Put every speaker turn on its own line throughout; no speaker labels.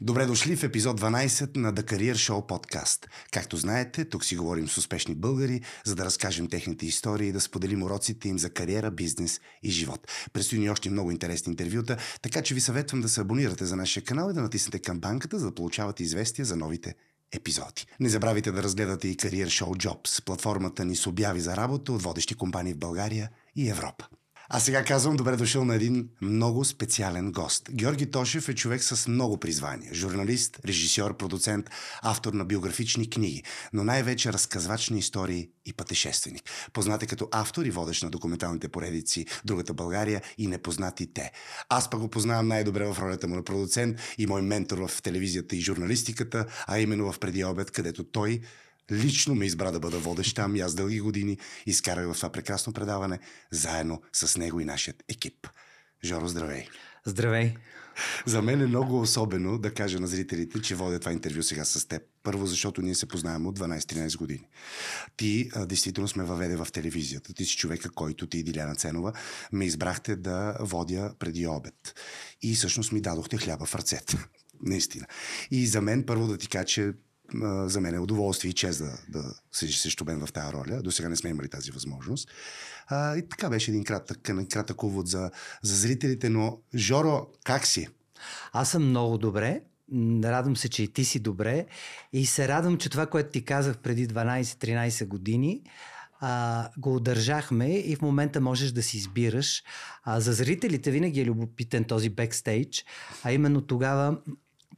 Добре дошли в епизод 12 на The Career Show подкаст. Както знаете, тук си говорим с успешни българи, за да разкажем техните истории и да споделим уроците им за кариера, бизнес и живот. Предстои ни още много интересни интервюта, така че ви съветвам да се абонирате за нашия канал и да натиснете камбанката, за да получавате известия за новите епизоди. Не забравяйте да разгледате и Career Show Jobs, платформата ни с обяви за работа от водещи компании в България и Европа. А сега казвам добре дошъл на един много специален гост. Георги Тошев е човек с много призвания. Журналист, режисьор, продуцент, автор на биографични книги, но най-вече разказвач на истории и пътешественик. Познат е като автор и водещ на документалните поредици Другата България и Непознати те. Аз пък го познавам най-добре в ролята му на продуцент и мой ментор в телевизията и журналистиката, а именно в преди обед, където той лично ме избра да бъда водещ там и аз дълги години изкарах в това прекрасно предаване заедно с него и нашият екип. Жоро, здравей!
Здравей!
За мен е много особено да кажа на зрителите, че водя това интервю сега с теб. Първо, защото ние се познаваме от 12-13 години. Ти а, действително сме въведе в телевизията. Ти си човека, който ти и Диляна Ценова ме избрахте да водя преди обед. И всъщност ми дадохте хляба в ръцете. Наистина. И за мен първо да ти кажа, че за мен е удоволствие и чест да, да седиш срещу мен в тази роля. До сега не сме имали тази възможност. А, и така беше един кратък, кратък увод за, за зрителите, но Жоро, как си?
Аз съм много добре. Радвам се, че и ти си добре. И се радвам, че това, което ти казах преди 12-13 години, а, го удържахме и в момента можеш да си избираш. А, за зрителите винаги е любопитен този бекстейдж, а именно тогава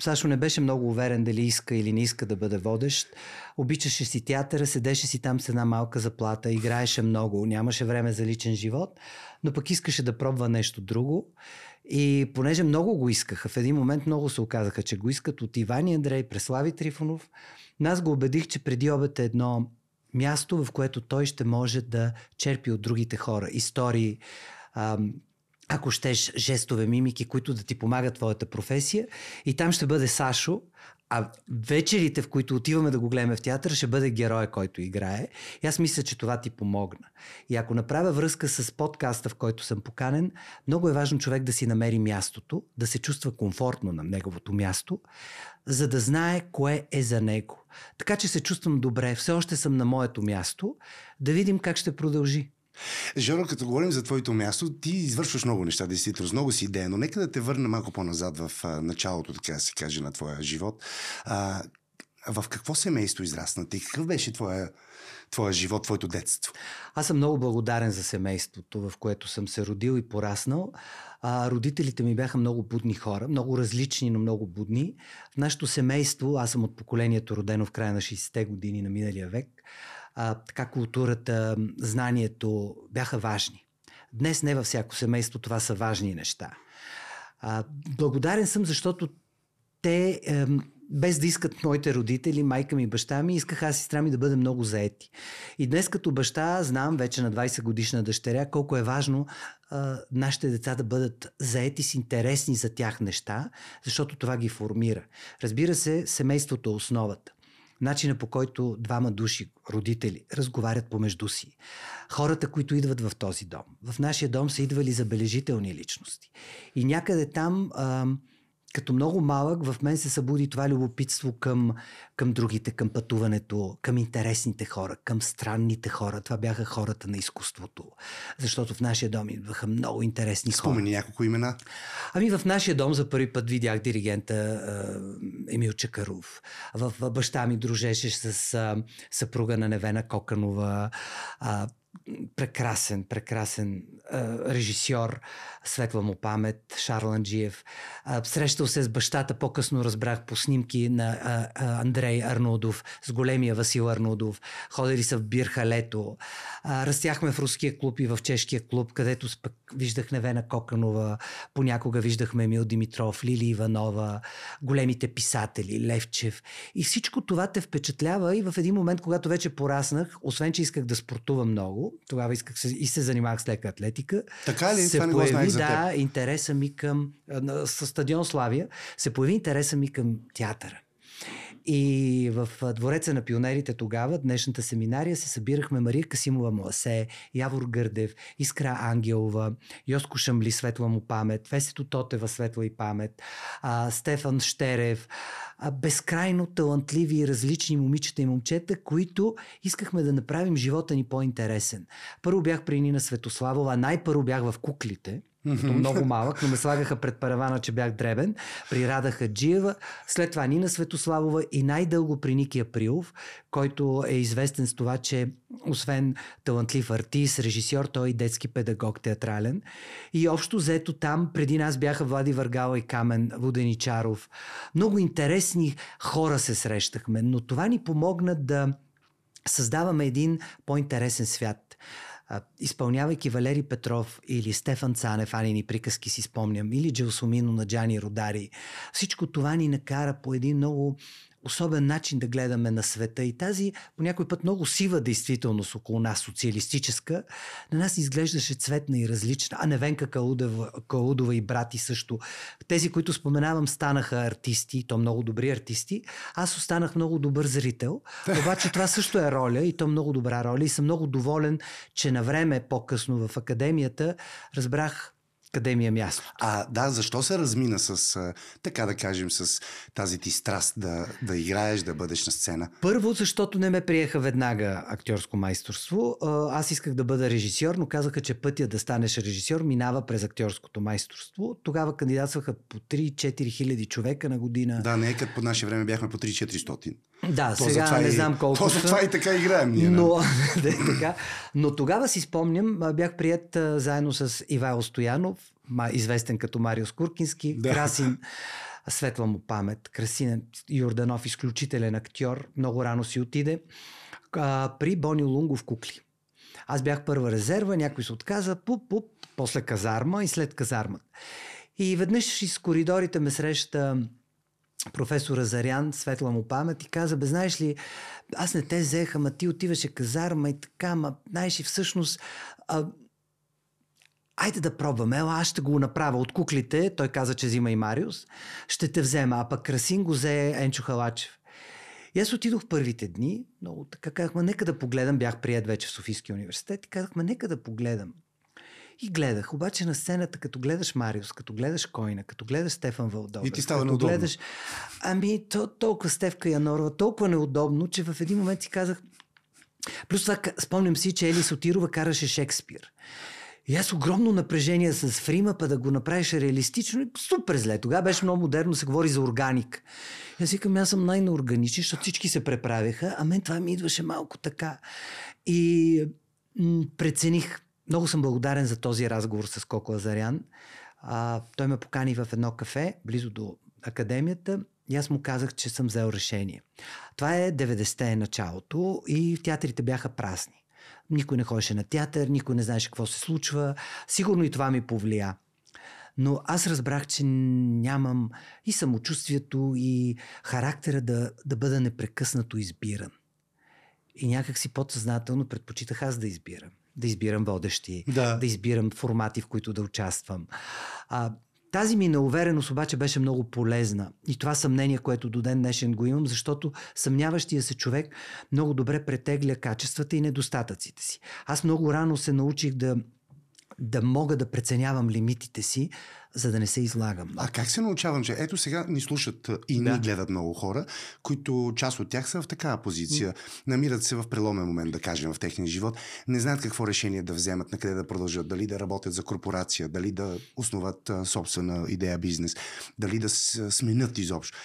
Сашо не беше много уверен дали иска или не иска да бъде водещ. Обичаше си театъра, седеше си там с една малка заплата, играеше много, нямаше време за личен живот, но пък искаше да пробва нещо друго. И понеже много го искаха, в един момент много се оказаха, че го искат от Ивани Андрей, Преслави Трифонов, нас го убедих, че преди обед е едно място, в което той ще може да черпи от другите хора, истории, ако щеш, жестове, мимики, които да ти помагат твоята професия. И там ще бъде Сашо, а вечерите, в които отиваме да го гледаме в театър, ще бъде героя, който играе. И аз мисля, че това ти помогна. И ако направя връзка с подкаста, в който съм поканен, много е важно човек да си намери мястото, да се чувства комфортно на неговото място, за да знае кое е за него. Така че се чувствам добре, все още съм на моето място, да видим как ще продължи.
Жоро, като говорим за твоето място, ти извършваш много неща, действително, много си идея, но нека да те върна малко по-назад в началото, така да се каже, на твоя живот. А, в какво семейство израсна ти? Какъв беше твоя, твоя живот, твоето детство?
Аз съм много благодарен за семейството, в което съм се родил и пораснал. А, родителите ми бяха много будни хора, много различни, но много будни. В нашето семейство, аз съм от поколението родено в края на 60-те години на миналия век, а, така културата, знанието бяха важни. Днес не във всяко семейство това са важни неща. А, благодарен съм, защото те, е, без да искат моите родители, майка ми и баща ми, искаха аз и сестра ми да бъдем много заети. И днес като баща знам вече на 20 годишна дъщеря колко е важно е, нашите деца да бъдат заети с интересни за тях неща, защото това ги формира. Разбира се, семейството е основата начина по който двама души, родители, разговарят помежду си. Хората, които идват в този дом. В нашия дом са идвали забележителни личности. И някъде там а, като много малък в мен се събуди това любопитство към, към другите, към пътуването, към интересните хора, към странните хора. Това бяха хората на изкуството. Защото в нашия дом идваха много интересни
Спомени
хора.
Спомени няколко имена?
Ами в нашия дом за първи път видях диригента е, Емил Чакаров. В, в баща ми дружеше с е, съпруга на Невена Коканова. Е, прекрасен, прекрасен а, режисьор, светла му памет, Шарл Анджиев. А, срещал се с бащата, по-късно разбрах по снимки на а, а, Андрей Арнудов, с големия Васил Арнудов. Ходили са в Бирхалето. А, растяхме в руския клуб и в чешкия клуб, където спък виждах Невена Коканова, понякога виждахме Емил Димитров, Лили Иванова, големите писатели, Левчев. И всичко това те впечатлява и в един момент, когато вече пораснах, освен, че исках да спортувам много, Тогава исках се, и се занимавах с лека атлетика.
Така ли?
Се
Това
появи,
не го
да, интереса ми към... С стадион Славия се появи интереса ми към театъра. И в двореца на пионерите тогава, днешната семинария, се събирахме Мария Касимова Мласе, Явор Гърдев, Искра Ангелова, Йоско Шамли, светла му памет, Весето Тотева, светла и памет, а, Стефан Штерев, а, безкрайно талантливи и различни момичета и момчета, които искахме да направим живота ни по-интересен. Първо бях при Нина Светославова, най-първо бях в куклите, като много малък, но ме слагаха пред паравана, че бях дребен. При Рада Хаджиева, след това Нина Светославова и най-дълго при Ники Априлов, който е известен с това, че освен талантлив артист, режисьор, той е и детски педагог театрален. И общо взето там преди нас бяха Влади Въргала и Камен Воденичаров. Много интересни хора се срещахме, но това ни помогна да създаваме един по-интересен свят изпълнявайки Валери Петров или Стефан Цанев, Анини приказки си спомням, или Джелсомино на Джани Родари, всичко това ни накара по един много особен начин да гледаме на света и тази по някой път много сива действителност около нас, социалистическа, на нас изглеждаше цветна и различна. А Невенка Калудова, Калудова и брати също. Тези, които споменавам, станаха артисти, то много добри артисти. Аз останах много добър зрител. Обаче това също е роля и то много добра роля и съм много доволен, че на време по-късно в академията разбрах къде ми е място.
А да, защо се размина с, така да кажем, с тази ти страст да, да играеш, да бъдеш на сцена?
Първо, защото не ме приеха веднага актьорско майсторство. Аз исках да бъда режисьор, но казаха, че пътя да станеш режисьор минава през актьорското майсторство. Тогава кандидатстваха по 3-4 хиляди човека на година.
Да, не е като по наше време бяхме по 3-400.
Да, то сега не и, знам колко.
То за това и така играем ние.
Но, да, така. но тогава си спомням, бях прият заедно с Ивайло Стоянов, известен като Марио Скуркински, да. Красин, светла му памет, Красин Йорданов, изключителен актьор, много рано си отиде, а, при Бони Лунгов кукли. Аз бях първа резерва, някой се отказа, пуп, пуп, после казарма и след казармата. И веднъж из коридорите ме среща професора Зарян, светла му памет и каза, бе, знаеш ли, аз не те взеха, ма ти отиваше казарма и така, ма, знаеш ли, всъщност, а, айде да пробваме, ела, аз ще го направя от куклите, той каза, че взима и Мариус, ще те взема, а пък Красин го взе Енчо Халачев. И аз отидох първите дни, много така казахме, нека да погледам, бях прият вече в Софийския университет и казахме, нека да погледам. И гледах. Обаче на сцената, като гледаш Мариус, като гледаш Койна, като гледаш Стефан Вълдов.
И ти става неудобно. Гледаш,
ами, то, толкова Стевка Янорова, толкова неудобно, че в един момент си казах... Плюс това спомням си, че Ели Сотирова караше Шекспир. И аз огромно напрежение с Фрима, па да го направиш реалистично и супер зле. Тогава беше много модерно, се говори за органик. И аз викам, аз съм най-неорганичен, защото всички се преправяха, а мен това ми идваше малко така. И м- прецених, много съм благодарен за този разговор с Коко Азарян. А, той ме покани в едно кафе, близо до академията, и аз му казах, че съм взел решение. Това е 90-те началото и театрите бяха празни. Никой не ходеше на театър, никой не знаеше какво се случва. Сигурно и това ми повлия. Но аз разбрах, че нямам и самочувствието, и характера да, да бъда непрекъснато избиран. И някак си подсъзнателно предпочитах аз да избирам да избирам водещи, да. да избирам формати, в които да участвам. А, тази ми неувереност обаче беше много полезна. И това съмнение, което до ден днешен го имам, защото съмняващия се човек много добре претегля качествата и недостатъците си. Аз много рано се научих да да мога да преценявам лимитите си, за да не се излагам.
А как се научавам, че ето сега ни слушат и да. ни гледат много хора, които част от тях са в такава позиция, намират се в преломен момент, да кажем, в техния живот, не знаят какво решение да вземат, на къде да продължат, дали да работят за корпорация, дали да основат собствена идея бизнес, дали да сменят изобщо.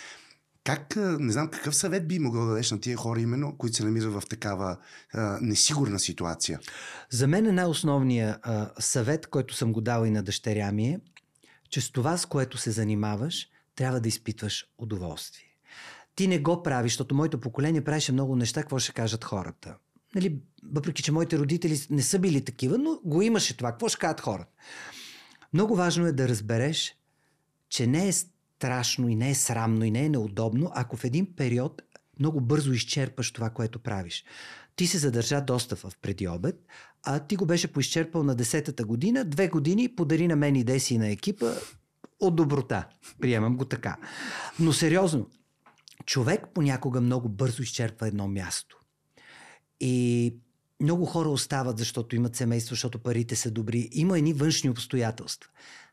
Как, не знам, какъв съвет би могъл да дадеш на тия хора именно, които се намират в такава а, несигурна ситуация?
За мен е най-основният съвет, който съм го дал и на дъщеря ми е, че с това, с което се занимаваш, трябва да изпитваш удоволствие. Ти не го правиш, защото моето поколение правеше много неща, какво ще кажат хората. Нали, въпреки, че моите родители не са били такива, но го имаше това. Какво ще кажат хората? Много важно е да разбереш, че не е страшно и не е срамно и не е неудобно, ако в един период много бързо изчерпаш това, което правиш. Ти се задържа доста в преди обед, а ти го беше поизчерпал на 10-та година, две години подари на мен и Деси на екипа от доброта. Приемам го така. Но сериозно, човек понякога много бързо изчерпва едно място. И много хора остават, защото имат семейство, защото парите са добри. Има едни външни обстоятелства.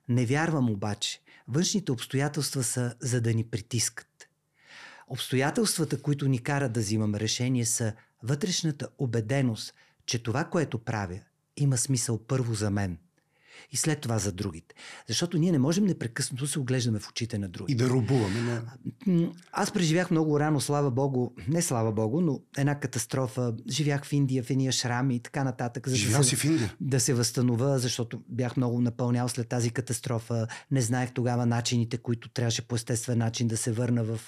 Не вярвам обаче. Външните обстоятелства са за да ни притискат. Обстоятелствата, които ни карат да взимаме решение, са вътрешната убеденост, че това, което правя, има смисъл първо за мен – и след това за другите. Защото ние не можем непрекъснато се оглеждаме в очите на другите.
И да рубуваме. На...
Аз преживях много рано, слава Богу, не слава Богу, но една катастрофа. Живях в Индия, в едния шрами и така нататък.
За Живял да си в Индия?
Да се възстановя, защото бях много напълнял след тази катастрофа. Не знаех тогава начините, които трябваше по естествен начин да се върна в...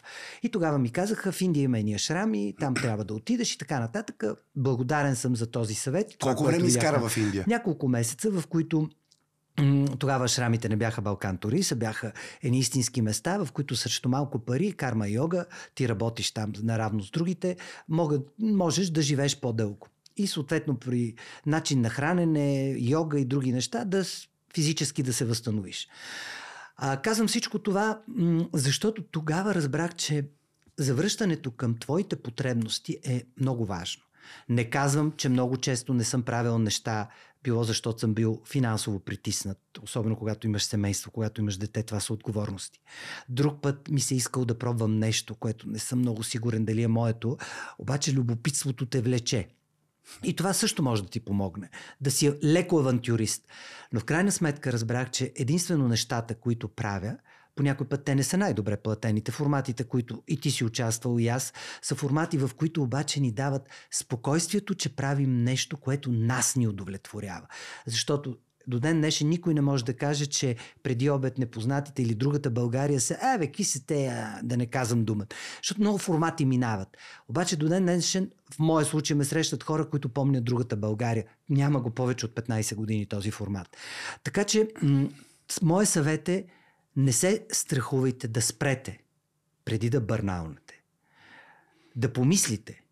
И тогава ми казаха, в Индия има едния шрами, там трябва да отидеш и така нататък. Благодарен съм за този съвет.
Колко това, време изкара в Индия?
Няколко месеца, в които тогава шрамите не бяха Балкан турист, бяха едни истински места, в които срещу малко пари, карма йога, ти работиш там наравно с другите, могат, можеш да живееш по-дълго. И съответно при начин на хранене, йога и други неща, да физически да се възстановиш. А, казвам всичко това, защото тогава разбрах, че завръщането към твоите потребности е много важно. Не казвам, че много често не съм правил неща, било защото съм бил финансово притиснат, особено когато имаш семейство, когато имаш дете, това са отговорности. Друг път ми се искал да пробвам нещо, което не съм много сигурен дали е моето, обаче любопитството те влече. И това също може да ти помогне. Да си леко авантюрист. Но в крайна сметка разбрах, че единствено нещата, които правя, по някой път те не са най-добре платените. Форматите, които и ти си участвал и аз, са формати, в които обаче ни дават спокойствието, че правим нещо, което нас ни удовлетворява. Защото до ден днешен никой не може да каже, че преди обед непознатите или другата България са, е, бе, ки са те, а, да не казвам думата. Защото много формати минават. Обаче до ден днешен, в моя случай ме срещат хора, които помнят другата България. Няма го повече от 15 години този формат. Така че, м- моят съвет е, не се страхувайте да спрете преди да бърнаунете. Да помислите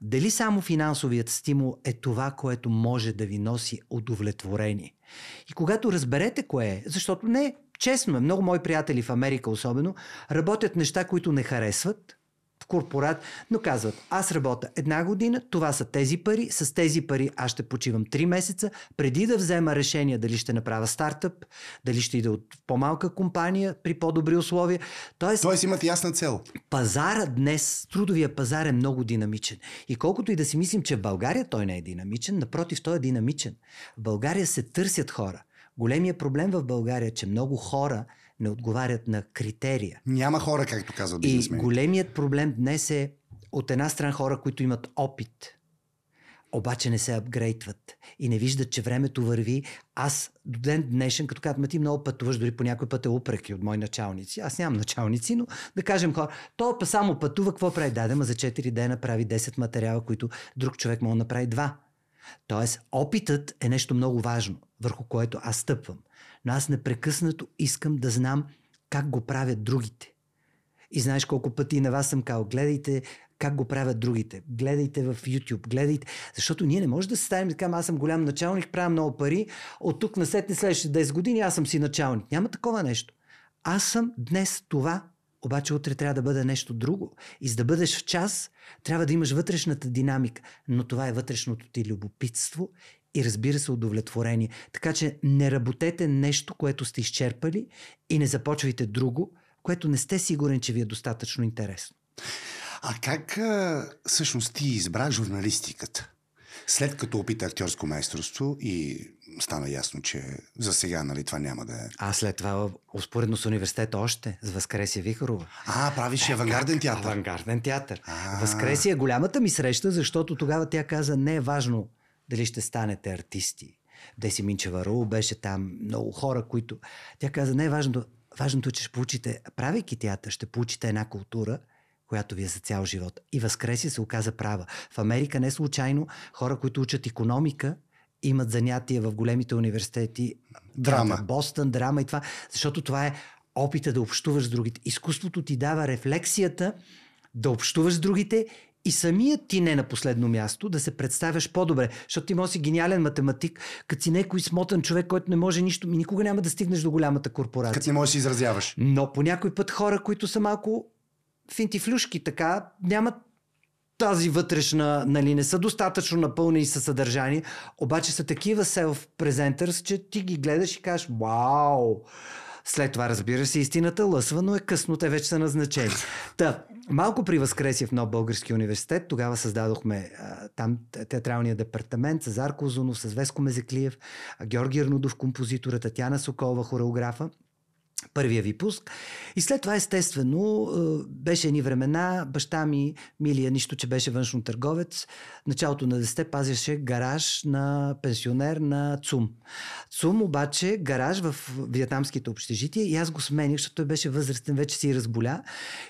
дали само финансовият стимул е това, което може да ви носи удовлетворение. И когато разберете кое е, защото не, честно е, много мои приятели в Америка особено, работят неща, които не харесват, корпорат, но казват, аз работя една година, това са тези пари, с тези пари аз ще почивам 3 месеца, преди да взема решение дали ще направя стартъп, дали ще ида от по-малка компания при по-добри условия.
Тоест, Тоест имат ясна цел.
Пазара днес, трудовия пазар е много динамичен. И колкото и да си мислим, че в България той не е динамичен, напротив, той е динамичен. В България се търсят хора. Големия проблем в България е, че много хора не отговарят на критерия.
Няма хора, както казват бизнесмените.
И големият проблем днес е от една страна хора, които имат опит, обаче не се апгрейдват и не виждат, че времето върви. Аз до ден днешен, като казвам, ти много пътуваш, дори по някой път е упреки от мои началници. Аз нямам началници, но да кажем хора, то само пътува, какво прави? Даде, ма за 4 дена прави 10 материала, които друг човек може да направи 2. Тоест, опитът е нещо много важно, върху което аз стъпвам. Но аз непрекъснато искам да знам как го правят другите. И знаеш колко пъти и на вас съм казал, гледайте как го правят другите. Гледайте в YouTube, гледайте. Защото ние не можем да се ставим така, аз съм голям началник, правя много пари, от тук на след следващите 10 години аз съм си началник. Няма такова нещо. Аз съм днес това, обаче утре трябва да бъде нещо друго. И за да бъдеш в час, трябва да имаш вътрешната динамика. Но това е вътрешното ти любопитство и разбира се удовлетворение. Така че не работете нещо, което сте изчерпали и не започвайте друго, което не сте сигурен, че ви е достатъчно интересно.
А как всъщност ти избра журналистиката? След като опита актьорско майсторство и стана ясно, че за сега нали, това няма да е.
А след това успоредно с университета още, с Възкресия Вихарова.
А, правиш и авангарден театър.
Авангарден театър. Възкресия е голямата ми среща, защото тогава тя каза, не е важно дали ще станете артисти. Деси Минчева Ру беше там, много хора, които... Тя каза, не е важното, важното е, че ще получите, правейки театър, ще получите една култура, която ви е за цял живот. И Възкресия се оказа права. В Америка не случайно хора, които учат економика, имат занятия в големите университети.
Драма.
Бостън, драма и това. Защото това е опита да общуваш с другите. Изкуството ти дава рефлексията да общуваш с другите и самият ти не на последно място да се представяш по-добре, защото ти може си гениален математик, като си някой смотан човек, който не може нищо, никога няма да стигнеш до голямата корпорация.
Като не можеш да си изразяваш.
Но по някой път хора, които са малко финтифлюшки така, нямат тази вътрешна, нали, не са достатъчно напълнени със съдържание, обаче са такива self-presenters, че ти ги гледаш и кажеш, вау! След това, разбира се, истината лъсва, но е късно, те вече са назначени. Та, малко при възкресие в Нов Български университет, тогава създадохме а, там театралния департамент с Арко Озунов, с Веско Мезеклиев, Георги Арнудов, композитора, Татьяна Соколова, хореографа първия випуск. И след това, естествено, е, беше едни времена. Баща ми, Милия, нищо, че беше външно търговец, началото на 10-те пазеше гараж на пенсионер на ЦУМ. ЦУМ обаче гараж в вьетнамските общежития и аз го смених, защото той беше възрастен, вече си разболя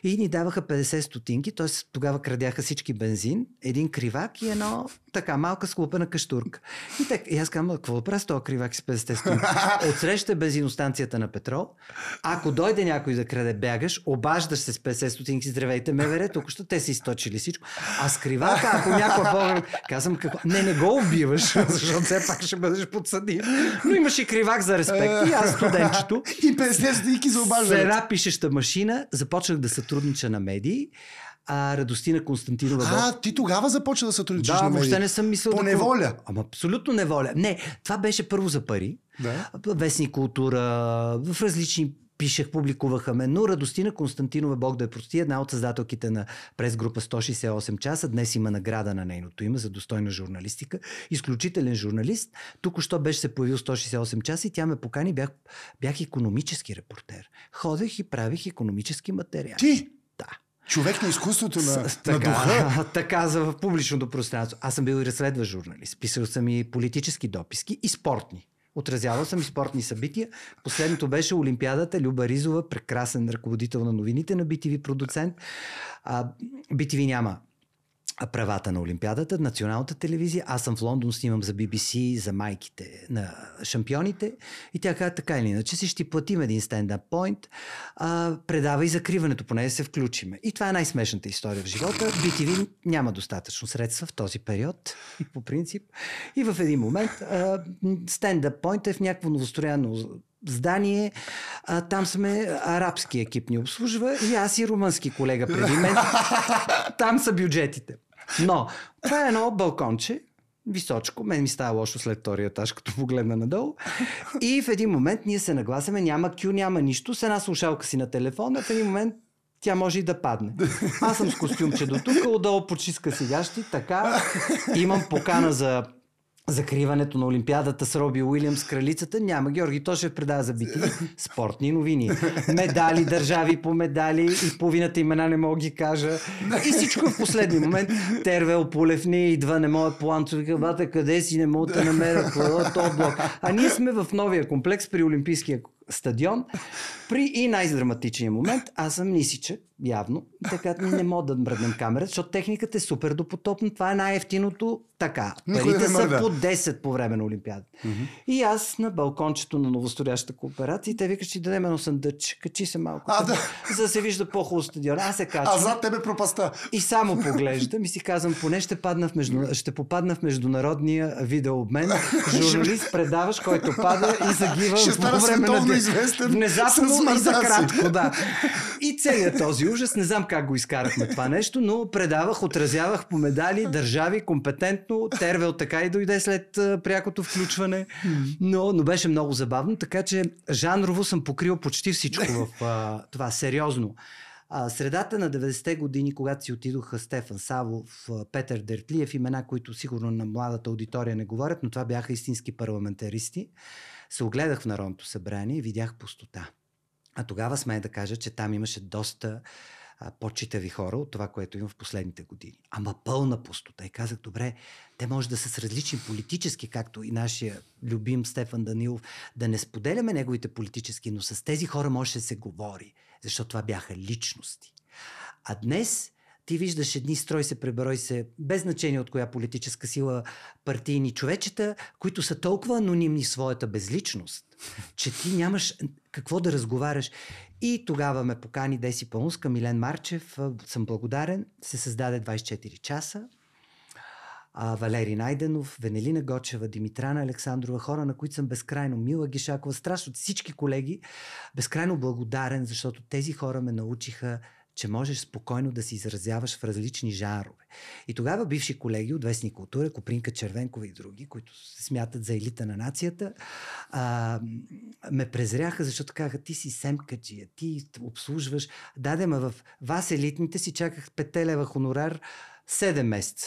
и ни даваха 50 стотинки, т.е. тогава крадяха всички бензин, един кривак и едно така малка склупена каштурка. И, так, и аз казвам, какво да правя с този кривак с 50 стотинки? Отсреща бензиностанцията на петрол, ако дойде някой да краде, бягаш, обаждаш се с 50 стотинки, здравейте, ме тук що те са източили всичко. А скривака, ако някой българ... Казвам, какво? Не, не го убиваш, защото все пак ще бъдеш подсъдим. Но имаш и кривак за респект. И аз студенчето.
и 50 стотинки за обаждане.
С една пишеща машина започнах да сътруднича на медии а Радостина Константинова.
А, ти тогава започна да сътрудничиш
да,
на медии.
въобще не съм мислил.
По
да...
неволя.
Ама абсолютно неволя. Не, това беше първо за пари.
Да.
Вестни култура, в различни пишех, публикуваха ме, но Радостина Константинова, Бог да е прости, една от създателките на прес-група 168 часа, днес има награда на нейното име за достойна журналистика. Изключителен журналист. Тук що беше се появил 168 часа и тя ме покани, бях, бях економически репортер. Ходех и правих економически материали.
Ти?
Да.
Човек на изкуството на,
С, така,
на духа.
Така за в публичното пространство. Аз съм бил и разследващ журналист. Писал съм и политически дописки и спортни. Отразявал съм и спортни събития. Последното беше Олимпиадата. Люба Ризова, прекрасен ръководител на новините на BTV продуцент. А, BTV няма правата на Олимпиадата, националната телевизия. Аз съм в Лондон, снимам за BBC, за майките на шампионите. И тя каза така или иначе, си ще платим един стендап пойнт, предава и закриването, поне да се включиме. И това е най-смешната история в живота. BTV няма достатъчно средства в този период, по принцип. И в един момент стендап пойнт е в някакво новострояно здание. А, там сме арабски екип ни обслужва и аз и румънски колега преди мен. там са бюджетите. Но това е едно балконче, височко. Мен ми става лошо след втория етаж, като погледна надолу. И в един момент ние се нагласяме, няма кю, няма нищо. С една слушалка си на телефона, в един момент тя може и да падне. Аз съм с костюмче до тук, отдолу почиска сигащи, така. Имам покана за закриването на Олимпиадата с Роби Уилямс, кралицата, няма. Георги Тошев предава за бити. Спортни новини. Медали, държави по медали и половината имена не мога ги кажа. И всичко в последния момент. Тервел Полев не идва, не мога по Вика, къде си, не мога да намеря, то блок. А ние сме в новия комплекс при Олимпийския стадион. При и най-драматичния момент аз съм нисичък, явно. И така не мога да мръднем камерата, защото техниката е супер допотопна. Това е най-ефтиното така.
Никой
Парите са по 10 по време на Олимпиада.
Мгм.
И аз на балкончето на новосторящата кооперация, те викат, ще дадем едно съндъч, качи се малко,
А, да.
за да се вижда по-хубаво стадион. Аз се качвам.
А зад тебе пропаста.
И само поглеждам и си казвам, поне ще, падна в между... ще попадна в международния видеообмен. Журналист предаваш, който пада и загива по време на
известен
Внезапно и за кратко, да. И целият този ужас, не знам как го изкарахме това нещо, но предавах, отразявах по медали, държави, компетентно. Тервел така и дойде след прякото включване. Но, но беше много забавно, така че жанрово съм покрил почти всичко в а, това сериозно. А, средата на 90-те години, когато си отидоха Стефан Савов, Петър Дертлиев, имена, които сигурно на младата аудитория не говорят, но това бяха истински парламентаристи, се огледах в Народното събрание и видях пустота. А тогава смея да кажа, че там имаше доста по-читави хора от това, което има в последните години. Ама пълна пустота. И казах, добре, те може да са с различни политически, както и нашия любим Стефан Данилов, да не споделяме неговите политически, но с тези хора може да се говори, защото това бяха личности. А днес ти виждаш едни строй се, преброй се, без значение от коя политическа сила, партийни човечета, които са толкова анонимни в своята безличност, че ти нямаш какво да разговаряш. И тогава ме покани Деси Пълнуска, Милен Марчев, съм благодарен, се създаде 24 часа. А, Валери Найденов, Венелина Гочева, Димитрана Александрова, хора, на които съм безкрайно мила Гишакова, страшно всички колеги, безкрайно благодарен, защото тези хора ме научиха, че можеш спокойно да се изразяваш в различни жанрове. И тогава бивши колеги от Вестни култура, Копринка Червенкова и други, които се смятат за елита на нацията, а, ме презряха, защото казаха, ти си семкаджия, ти обслужваш. Даде, ма в вас елитните си чаках 5 лева хонорар 7 месеца.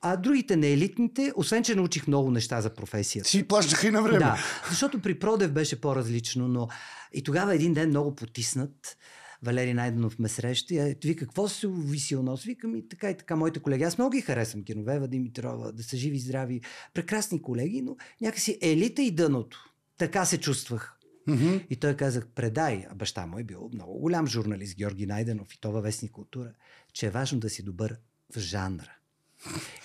А другите на елитните, освен че научих много неща за професията.
Си плащаха и на време.
Да, защото при Продев беше по-различно, но и тогава един ден много потиснат. Валери Найденов ме среща и ви какво се увисил нос? Викам и така и така моите колеги. Аз много ги харесвам. Киновева, Димитрова, да са живи, здрави. Прекрасни колеги, но някакси елита и дъното. Така се чувствах.
Mm-hmm.
И той казах, предай, а баща му е бил много голям журналист, Георги Найденов и това вестник култура, че е важно да си добър в жанра.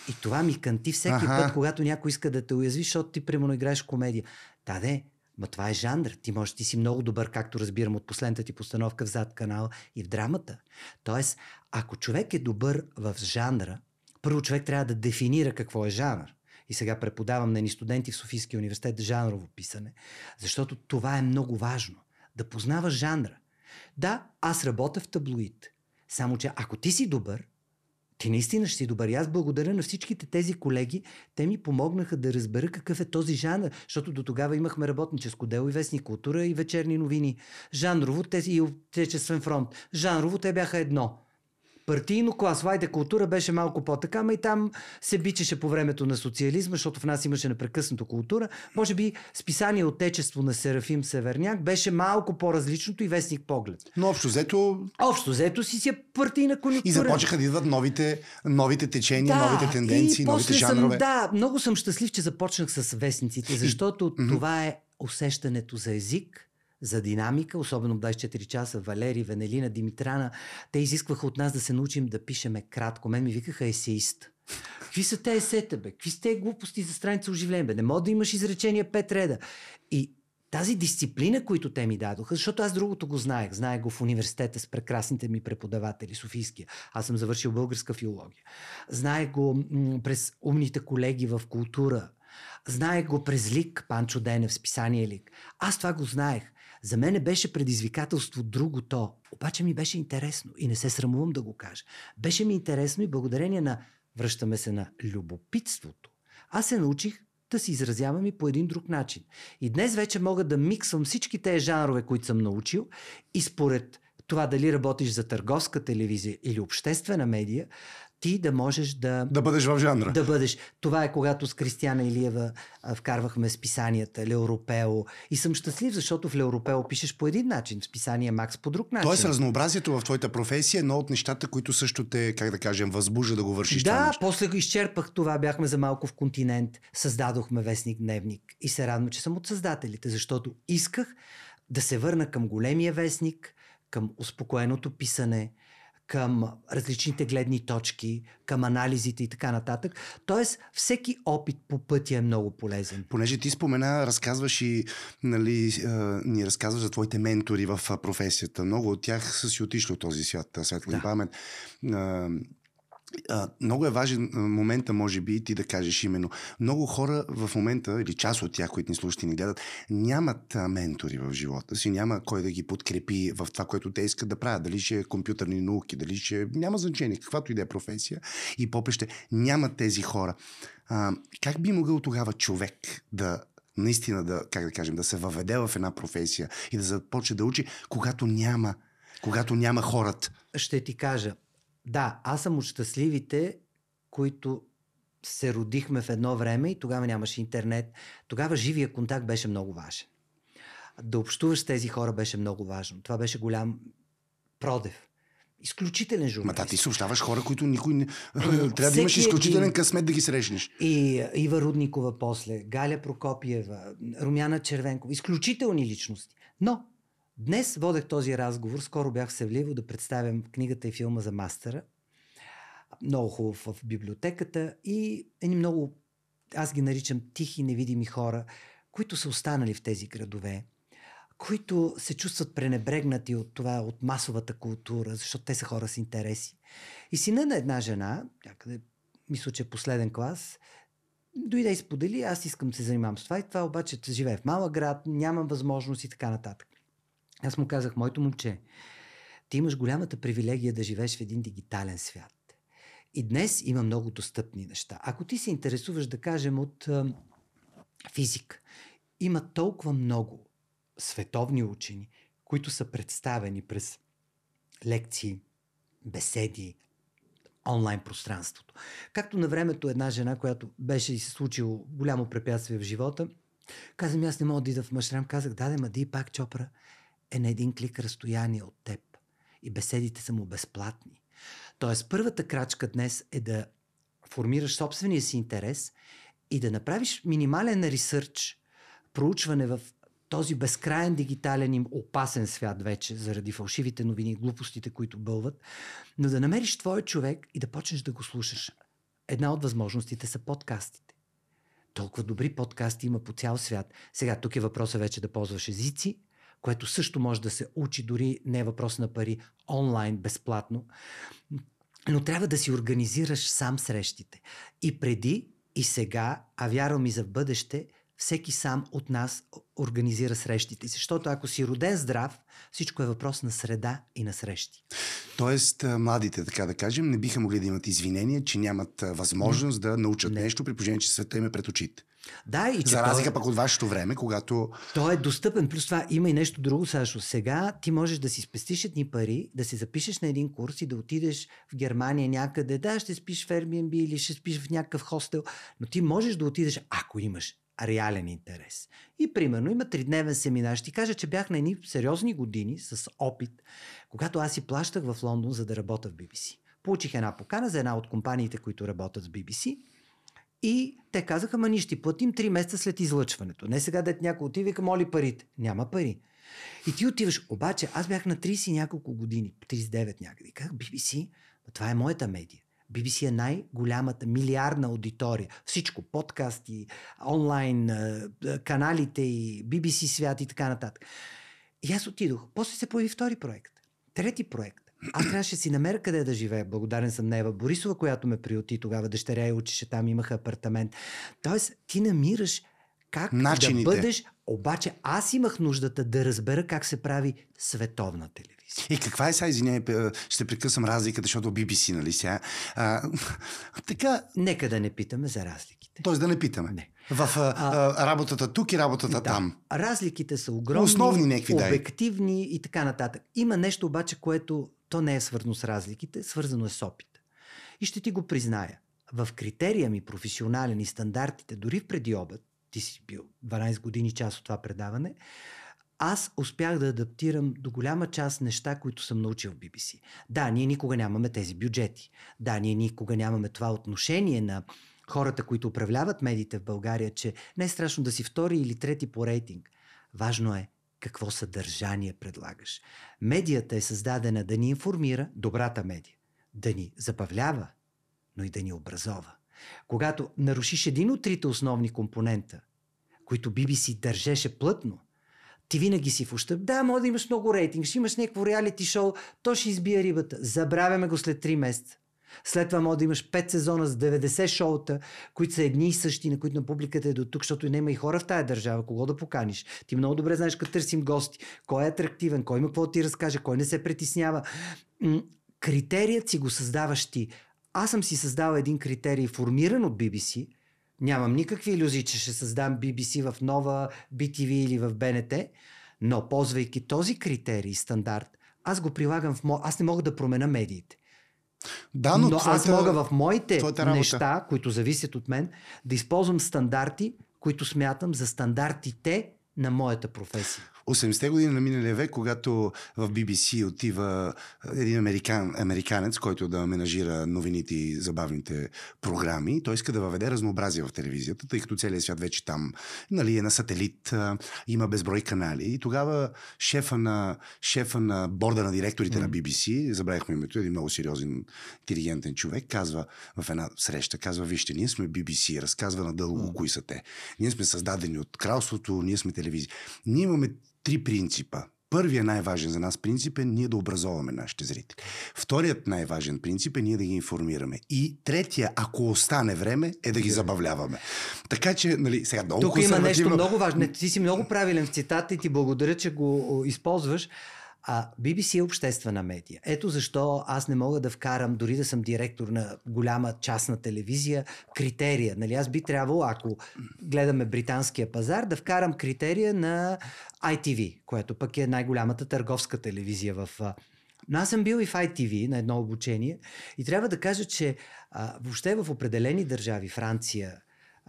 И това ми канти всеки ага. път, когато някой иска да те уязви, защото ти примерно играеш комедия. Да, де, ма това е жанр. Ти можеш, ти си много добър, както разбирам от последната ти постановка в зад канал и в драмата. Тоест, ако човек е добър в жанра, първо човек трябва да дефинира какво е жанр. И сега преподавам на ни студенти в Софийския университет жанрово писане, защото това е много важно. Да познаваш жанра. Да, аз работя в таблоид. Само, че ако ти си добър, ти наистина ще си добър. И аз благодаря на всичките тези колеги. Те ми помогнаха да разбера какъв е този жанр, защото до тогава имахме работническо дело и вестни култура и вечерни новини. Жанрово тези и Отечествен фронт. Жанрово те бяха едно партийно клас. Вайде култура беше малко по-така, ма и там се бичеше по времето на социализма, защото в нас имаше непрекъснато култура. Може би списание Отечество на Серафим Северняк беше малко по-различното и вестник поглед.
Но общо взето...
Общо взето си си е партийна конъюнктура.
И започнаха да идват новите, новите течения, да, новите тенденции, новите жанрове.
Съм, да, много съм щастлив, че започнах с вестниците, защото това е усещането за език, за динамика, особено 24 часа, Валери, Венелина, Димитрана, те изискваха от нас да се научим да пишеме кратко. Мен ми викаха есеист. Какви са те есета, бе? Какви са те глупости за страница оживление, бе? Не мога да имаш изречение пет реда. И тази дисциплина, които те ми дадоха, защото аз другото го знаех. Знаех го в университета с прекрасните ми преподаватели, Софийския. Аз съм завършил българска филология. Знаех го м- през умните колеги в култура. Знаех го през Лик, Панчо Денев, списание Лик. Аз това го знаех. За мен беше предизвикателство другото, обаче ми беше интересно и не се срамувам да го кажа. Беше ми интересно и благодарение на, връщаме се на любопитството, аз се научих да се изразявам и по един друг начин. И днес вече мога да миксвам всички тези жанрове, които съм научил и според това дали работиш за търговска телевизия или обществена медия, ти да можеш да...
Да бъдеш в жанра.
Да бъдеш. Това е когато с Кристияна Илиева вкарвахме списанията Леоропео. И съм щастлив, защото в Леоропео пишеш по един начин, в списание Макс по друг начин.
Тоест разнообразието в твоята професия е едно от нещата, които също те, как да кажем, възбужда да го вършиш
Да,
това
после го изчерпах това. Бяхме за малко в континент, създадохме вестник Дневник. И се радвам, че съм от създателите, защото исках да се върна към големия вестник, към успокоеното писане, към различните гледни точки, към анализите и така нататък. Тоест, всеки опит по пътя е много полезен.
Понеже ти спомена, разказваш и нали, ни разказваш за твоите ментори в професията. Много от тях са си отишли от този свят, светла да. памет. Много е важен момента, може би, ти да кажеш именно. Много хора в момента, или част от тях, които ни слушат и ни гледат, нямат ментори в живота си, няма кой да ги подкрепи в това, което те искат да правят. Дали ще е компютърни науки, дали ще... Няма значение, каквато и да е професия и попреще. Нямат тези хора. А, как би могъл тогава човек да наистина да, как да кажем, да се въведе в една професия и да започне да учи, когато няма, когато няма хората?
Ще ти кажа, да, аз съм от щастливите, които се родихме в едно време и тогава нямаше интернет. Тогава живия контакт беше много важен. Да общуваш с тези хора беше много важно. Това беше голям продев. Изключителен журналист.
Ма да, ти съобщаваш хора, които никой не... Трябва да имаш изключителен един... късмет да ги срещнеш.
И Ива Рудникова после, Галя Прокопиева, Румяна Червенкова. Изключителни личности. Но Днес водех този разговор, скоро бях севливо да представям книгата и филма за мастера. Много хубав в библиотеката и едни много, аз ги наричам тихи, невидими хора, които са останали в тези градове, които се чувстват пренебрегнати от това, от масовата култура, защото те са хора с интереси. И сина на една жена, някъде, мисля, че е последен клас, дойде и сподели, аз искам да се занимавам с това и това обаче живее в малък град, нямам възможност и така нататък. Аз му казах, моето момче, ти имаш голямата привилегия да живееш в един дигитален свят. И днес има много достъпни неща. Ако ти се интересуваш, да кажем, от а, физик, има толкова много световни учени, които са представени през лекции, беседи, онлайн пространството. Както на времето една жена, която беше и се случило голямо препятствие в живота, каза ми, аз не мога да ида в мъжрам. Казах, да, ма Ди пак Чопра е на един клик разстояние от теб. И беседите са му безплатни. Тоест, първата крачка днес е да формираш собствения си интерес и да направиш минимален ресърч, проучване в този безкрайен дигитален им опасен свят вече, заради фалшивите новини и глупостите, които бълват, но да намериш твой човек и да почнеш да го слушаш. Една от възможностите са подкастите. Толкова добри подкасти има по цял свят. Сега тук е въпросът вече да ползваш езици, което също може да се учи, дори не е въпрос на пари, онлайн, безплатно. Но трябва да си организираш сам срещите. И преди, и сега, а вярвам и за бъдеще – всеки сам от нас организира срещите си. Защото ако си роден здрав, всичко е въпрос на среда и на срещи.
Тоест, младите, така да кажем, не биха могли да имат извинения, че нямат възможност не. да научат не. нещо, при положение, че света им е пред очите.
Да, и
За разлика той... пък от вашето време, когато...
Той е достъпен. Плюс това има и нещо друго, Сашо. Сега ти можеш да си спестиш едни пари, да се запишеш на един курс и да отидеш в Германия някъде. Да, ще спиш в Airbnb или ще спиш в някакъв хостел. Но ти можеш да отидеш, ако имаш реален интерес. И примерно има тридневен семинар. Ще ти кажа, че бях на едни сериозни години с опит, когато аз си плащах в Лондон, за да работя в BBC. Получих една покана за една от компаниите, които работят с BBC. И те казаха, ма ние ще платим 3 месеца след излъчването. Не сега да някой отива и моли парите. Няма пари. И ти отиваш. Обаче аз бях на 30 няколко години, 39 някъде. Как BBC, това е моята медия. BBC е най-голямата милиардна аудитория. Всичко, подкасти, онлайн, каналите и BBC свят и така нататък. И аз отидох. После се появи втори проект. Трети проект. Аз трябваше си намеря къде да живея. Благодарен съм на Ева Борисова, която ме приоти тогава. Дъщеря и учеше там, имаха апартамент. Тоест, ти намираш как Начините. да бъдеш. Обаче аз имах нуждата да разбера как се прави световна телевизия.
И каква е сега, извиняй, ще прекъсвам разликата, защото BBC, нали сега? А,
така... Нека да не питаме за разликите.
Тоест да не питаме.
Не.
В а, а, работата тук и работата
да,
там.
Разликите са огромни,
Основни некви,
обективни и така нататък. Има нещо обаче, което то не е свързано с разликите, свързано е с опит. И ще ти го призная. В критерия ми професионален и стандартите, дори в преди обед, ти си бил 12 години част от това предаване, аз успях да адаптирам до голяма част неща, които съм научил в BBC. Да, ние никога нямаме тези бюджети. Да, ние никога нямаме това отношение на хората, които управляват медиите в България, че не е страшно да си втори или трети по рейтинг. Важно е какво съдържание предлагаш. Медията е създадена да ни информира, добрата медия, да ни забавлява, но и да ни образова. Когато нарушиш един от трите основни компонента, които BBC държеше плътно – ти винаги си в ущърб. Да, може да имаш много рейтинг, ще имаш някакво реалити шоу, то ще избие рибата. Забравяме го след 3 месеца. След това може да имаш 5 сезона с 90 шоута, които са едни и същи, на които на публиката е до тук, защото няма и хора в тая държава, кого да поканиш. Ти много добре знаеш, като търсим гости, кой е атрактивен, кой има какво да ти разкаже, кой не се притеснява. Критерият си го създаваш ти. Аз съм си създал един критерий, формиран от BBC – Нямам никакви иллюзии, че ще създам BBC в нова BTV или в БНТ, но ползвайки този критерий, стандарт, аз го прилагам в мо... Аз не мога да променя медиите.
Да, но,
но
твоята,
аз мога в моите неща, които зависят от мен, да използвам стандарти, които смятам за стандартите на моята професия.
80-те години на миналия век, когато в BBC отива един американ, американец, който да менажира новините и забавните програми, той иска да въведе разнообразие в телевизията, тъй като целият свят вече там нали, е на сателит, има безброй канали. И тогава шефа на, шефа на борда на директорите mm. на BBC, забравихме името, един много сериозен, интелигентен човек, казва в една среща, казва, вижте, ние сме BBC, разказва надълго mm. кои са те. Ние сме създадени от кралството, ние сме телевизия. Ние имаме три принципа. Първият най-важен за нас принцип е ние да образоваме нашите зрители. Вторият най-важен принцип е ние да ги информираме. И третия, ако остане време, е да ги забавляваме. Така че, нали, сега много
Тук има нещо много важно. Ти си много правилен в цитата и ти благодаря, че го използваш. А BBC е обществена медия. Ето защо аз не мога да вкарам, дори да съм директор на голяма частна телевизия, критерия. Нали, аз би трябвало, ако гледаме британския пазар, да вкарам критерия на ITV, което пък е най-голямата търговска телевизия в но аз съм бил и в ITV на едно обучение и трябва да кажа, че а, въобще в определени държави, Франция,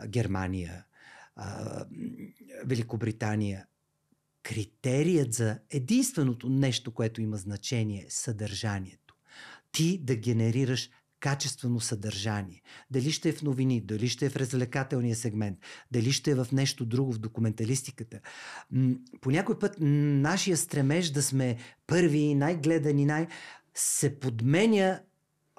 Германия, а, Великобритания, критерият за единственото нещо, което има значение е съдържанието. Ти да генерираш качествено съдържание. Дали ще е в новини, дали ще е в развлекателния сегмент, дали ще е в нещо друго, в документалистиката. По някой път нашия стремеж да сме първи, най-гледани, най- се подменя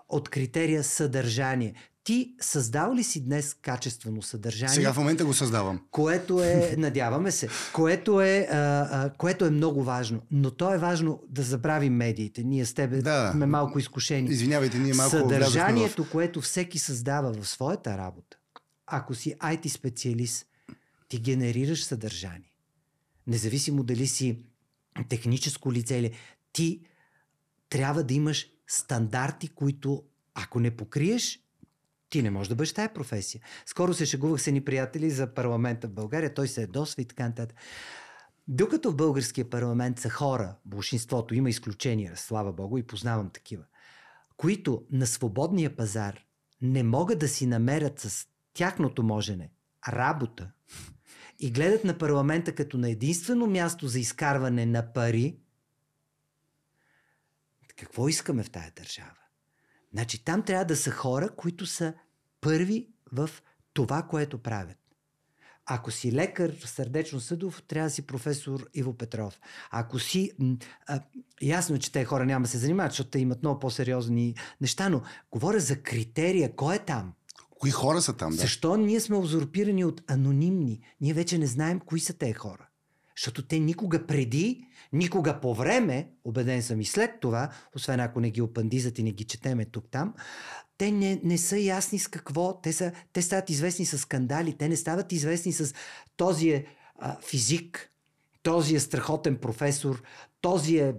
от критерия съдържание. Ти създал ли си днес качествено съдържание?
Сега в момента го създавам.
Което е, надяваме се, което е, а, а, което е много важно. Но то е важно да забравим медиите. Ние с тебе да. сме малко изкушени.
Извинявайте, ние малко
Съдържанието, в... което всеки създава в своята работа, ако си IT специалист, ти генерираш съдържание. Независимо дали си техническо лице или ти трябва да имаш стандарти, които ако не покриеш, ти не можеш да бъдеш тая професия. Скоро се шегувах с едни приятели за парламента в България, той се е досва и така нататък. Докато в българския парламент са хора, большинството, има изключения, слава Богу, и познавам такива, които на свободния пазар не могат да си намерят с тяхното можене работа и гледат на парламента като на единствено място за изкарване на пари, какво искаме в тая държава? Значи там трябва да са хора, които са първи в това, което правят. Ако си лекар сърдечно-съдов, трябва да си професор Иво Петров. Ако си... А, ясно е, че те хора няма да се занимават, защото те имат много по-сериозни неща, но говоря за критерия. Кой е там?
Кои хора са там? Да?
Защо ние сме узурпирани от анонимни? Ние вече не знаем кои са те хора. Защото те никога преди, никога по време, убеден съм и след това, освен ако не ги опандизат и не ги четеме тук-там, те не, не са ясни с какво. Те, са, те стават известни с скандали, те не стават известни с този е а, физик, този е страхотен професор, този е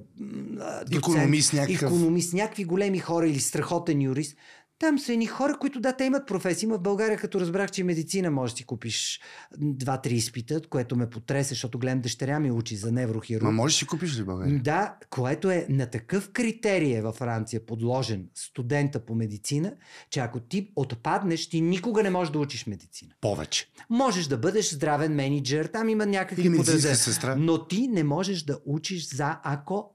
доцент, економист, някакъв...
економист, някакви големи хора или страхотен юрист. Там са едни хора, които да, те имат професии. Има в България, като разбрах, че медицина може да си купиш два-три изпита, което ме потресе, защото гледам дъщеря ми учи за неврохирург.
Ма можеш да си купиш ли България?
Да, което е на такъв критерий е във Франция подложен студента по медицина, че ако ти отпаднеш, ти никога не можеш да учиш медицина.
Повече.
Можеш да бъдеш здравен менеджер, там има някакви
подразделения.
Но ти не можеш да учиш за ако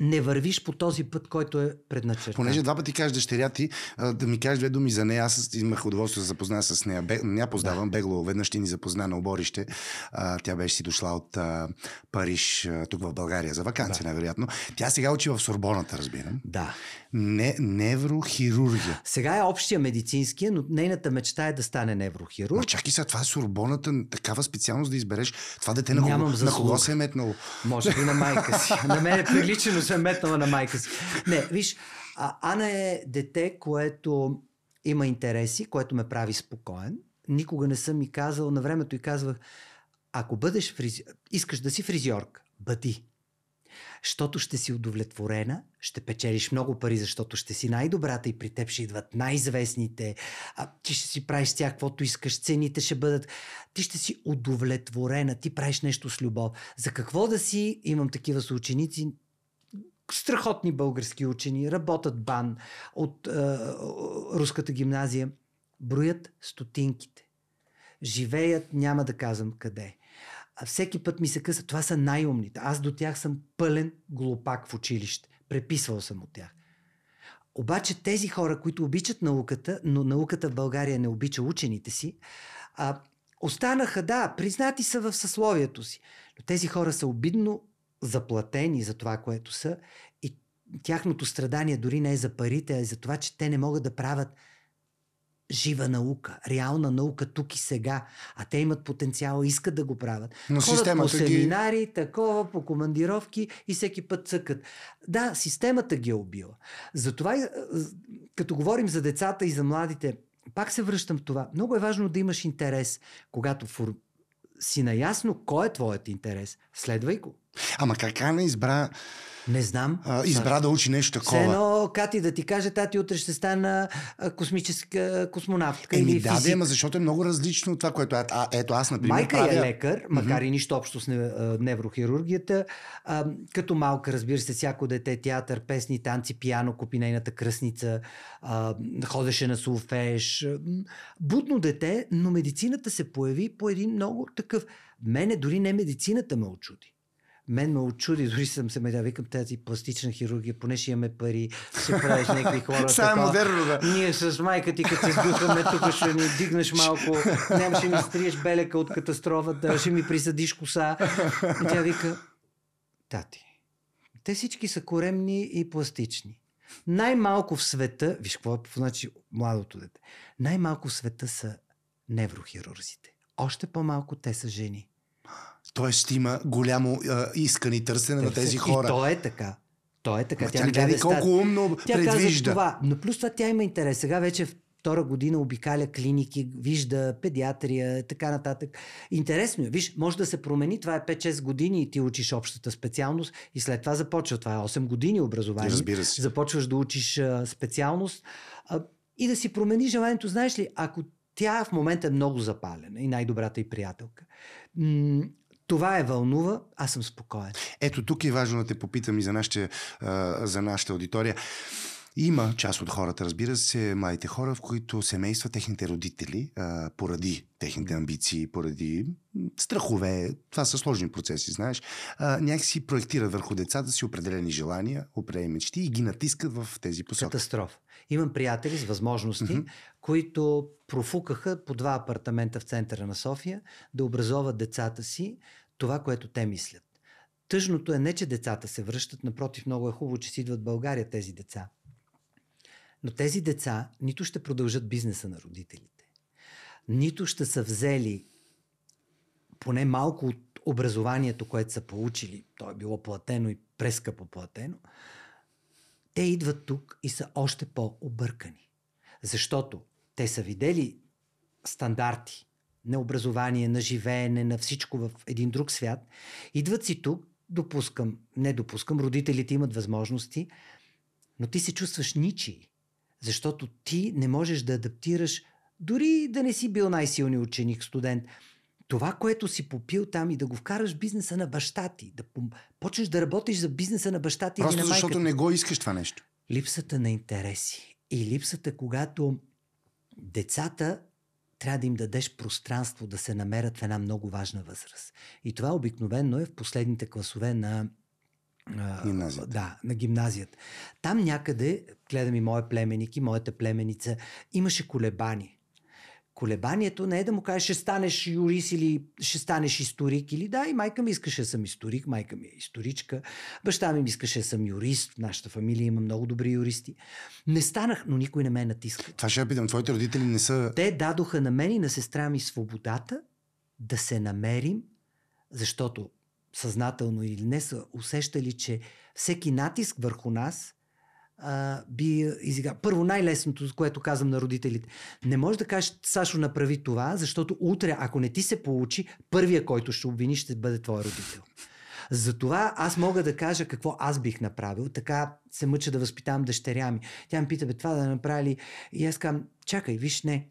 не вървиш по този път, който е предначертан.
Понеже два пъти кажеш дъщеря ти, да ми кажеш две думи за нея. Аз имах удоволствие да се запозная с нея. Бе, не я познавам. Да. Бегло веднъж ти ни запозна на оборище. А, тя беше си дошла от а, Париж, а, тук в България, за вакансия, да. най-вероятно. Тя сега учи в Сорбоната, разбирам.
Да.
Не, неврохирургия.
Сега е общия медицинския, но нейната мечта е да стане неврохирург.
Но чакай сега, това е Сорбоната, такава специалност да избереш. Това дете на, кого, на кого се е метнало?
Може би на майка си. на мен е приличено се метнала на майка си. Не, виж, а, Ана е дете, което има интереси, което ме прави спокоен. Никога не съм ми казал, на времето и казвах, ако бъдеш фризи... искаш да си фризьорка, бъди. Щото ще си удовлетворена, ще печелиш много пари, защото ще си най-добрата и при теб ще идват най-известните. А, ти ще си правиш тях каквото искаш, цените ще бъдат. Ти ще си удовлетворена, ти правиш нещо с любов. За какво да си, имам такива съученици, страхотни български учени, работят бан от е, руската гимназия, броят стотинките. Живеят, няма да казвам къде. А всеки път ми се къса, това са най-умните. Аз до тях съм пълен глупак в училище. Преписвал съм от тях. Обаче тези хора, които обичат науката, но науката в България не обича учените си, а, останаха, да, признати са в съсловието си. Но тези хора са обидно заплатени за това, което са и тяхното страдание дори не е за парите, а е за това, че те не могат да правят жива наука, реална наука тук и сега, а те имат потенциал, искат да го правят.
Но Ходят по
семинари, ги... такова, по командировки и всеки път цъкат. Да, системата ги е убила. Затова, като говорим за децата и за младите, пак се връщам в това. Много е важно да имаш интерес, когато фор... си наясно кой е твоят интерес. Следвай го.
Ама как Ана избра
Не знам.
а, избра да учи нещо
Все
такова.
едно Кати да ти каже, тати утре ще стана космическа космонавтка
Еми
или
да,
физик.
да, ама защото е много различно от това, което а, а, ето аз, например,
Майка
правя...
е лекар, макар и нищо общо с неврохирургията. А, като малка, разбира се, всяко дете, театър, песни, танци, пиано, купи нейната кръсница, а, ходеше на м, Будно дете, но медицината се появи по един много такъв... Мене дори не медицината ме очуди. Мен ме очуди, дори съм се медя, викам тази пластична хирургия, поне ще имаме пари, ще правиш някакви хора.
Сега е модерно, да.
Ние с майка ти, като се сдухаме, тук ще ни дигнеш малко, няма ще ми стриеш белека от катастрофата, ще ми присъдиш коса. И тя вика, тати, те всички са коремни и пластични. Най-малко в света, виж какво е значи младото дете, най-малко в света са неврохирурзите. Още по-малко те са жени.
Тоест има голямо а, искане и търсене на тези хора.
И то е така. То е така.
Ма
Тя,
тя
ми даде
колко
стат-
умно
Тя каза
предвижда.
това. Но плюс това тя има интерес. Сега вече втора година обикаля клиники, вижда педиатрия, така нататък. Интересно е. Виж, може да се промени. Това е 5-6 години и ти учиш общата специалност и след това започва. Това е 8 години образование.
Разбира се.
Започваш да учиш а, специалност а, и да си промени желанието. Знаеш ли, ако тя в момента е много запалена и най-добрата и приятелка, м- това е вълнува, аз съм спокоен.
Ето тук е важно да те попитам и за нашата, а, за нашата аудитория. Има част от хората, разбира се, младите хора, в които семейства, техните родители, а, поради техните амбиции, поради страхове, това са сложни процеси, знаеш, а, някакси проектират върху децата си определени желания, определени мечти и ги натискат в тези посоки.
Катастрофа. Имам приятели с възможности,
Мгм.
които профукаха по два апартамента в центъра на София да образоват децата си това, което те мислят. Тъжното е не, че децата се връщат, напротив, много е хубаво, че си идват в България тези деца. Но тези деца нито ще продължат бизнеса на родителите, нито ще са взели поне малко от образованието, което са получили, то е било платено и прескъпо платено, те идват тук и са още по-объркани. Защото те са видели стандарти на образование, на живеене, на всичко в един друг свят. Идват си тук, допускам, не допускам, родителите имат възможности, но ти се чувстваш ничий. Защото ти не можеш да адаптираш, дори да не си бил най-силният ученик, студент, това, което си попил там и да го вкараш в бизнеса на баща ти, да почнеш да работиш за бизнеса на баща ти или
Просто
на майка
защото не го искаш това нещо.
Липсата на интереси и липсата, когато децата трябва да им дадеш пространство да се намерят в една много важна възраст. И това обикновено е в последните класове на
Гимназията.
Да, на гимназията. Там някъде, гледам и моя племенник и моята племеница, имаше колебание. Колебанието не е да му кажеш, ще станеш юрист или ще станеш историк. Или да, и майка ми искаше да съм историк, майка ми е историчка. Баща ми искаше да съм юрист. В нашата фамилия има много добри юристи. Не станах, но никой не ме натиска.
Това ще я питам. Твоите родители не са...
Те дадоха на мен и на сестра ми свободата да се намерим, защото съзнателно или не са усещали, че всеки натиск върху нас а, би изиграл. Първо, най-лесното, което казвам на родителите. Не може да кажеш, Сашо, направи това, защото утре, ако не ти се получи, първия, който ще обвини, ще бъде твой родител. Затова аз мога да кажа какво аз бих направил. Така се мъча да възпитавам дъщеря ми. Тя ми пита, бе, това да направи? И аз казвам, чакай, виж, не.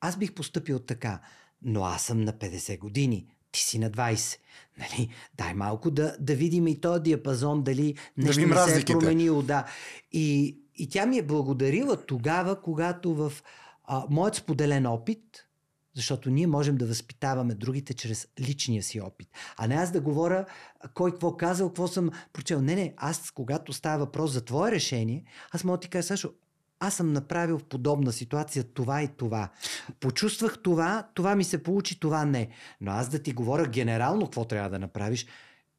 Аз бих поступил така, но аз съм на 50 години. Ти си на 20. Нали? Дай малко да, да видим и този диапазон, дали нещо
видим
не се е променило. Да. И, и тя ми е благодарила тогава, когато в а, моят споделен опит, защото ние можем да възпитаваме другите чрез личния си опит. А не аз да говоря кой какво казал, какво съм прочел. Не, не, аз когато става въпрос за твое решение, аз мога да ти кажа, Сашо, аз съм направил в подобна ситуация това и това. Почувствах това, това ми се получи, това не. Но аз да ти говоря генерално какво трябва да направиш,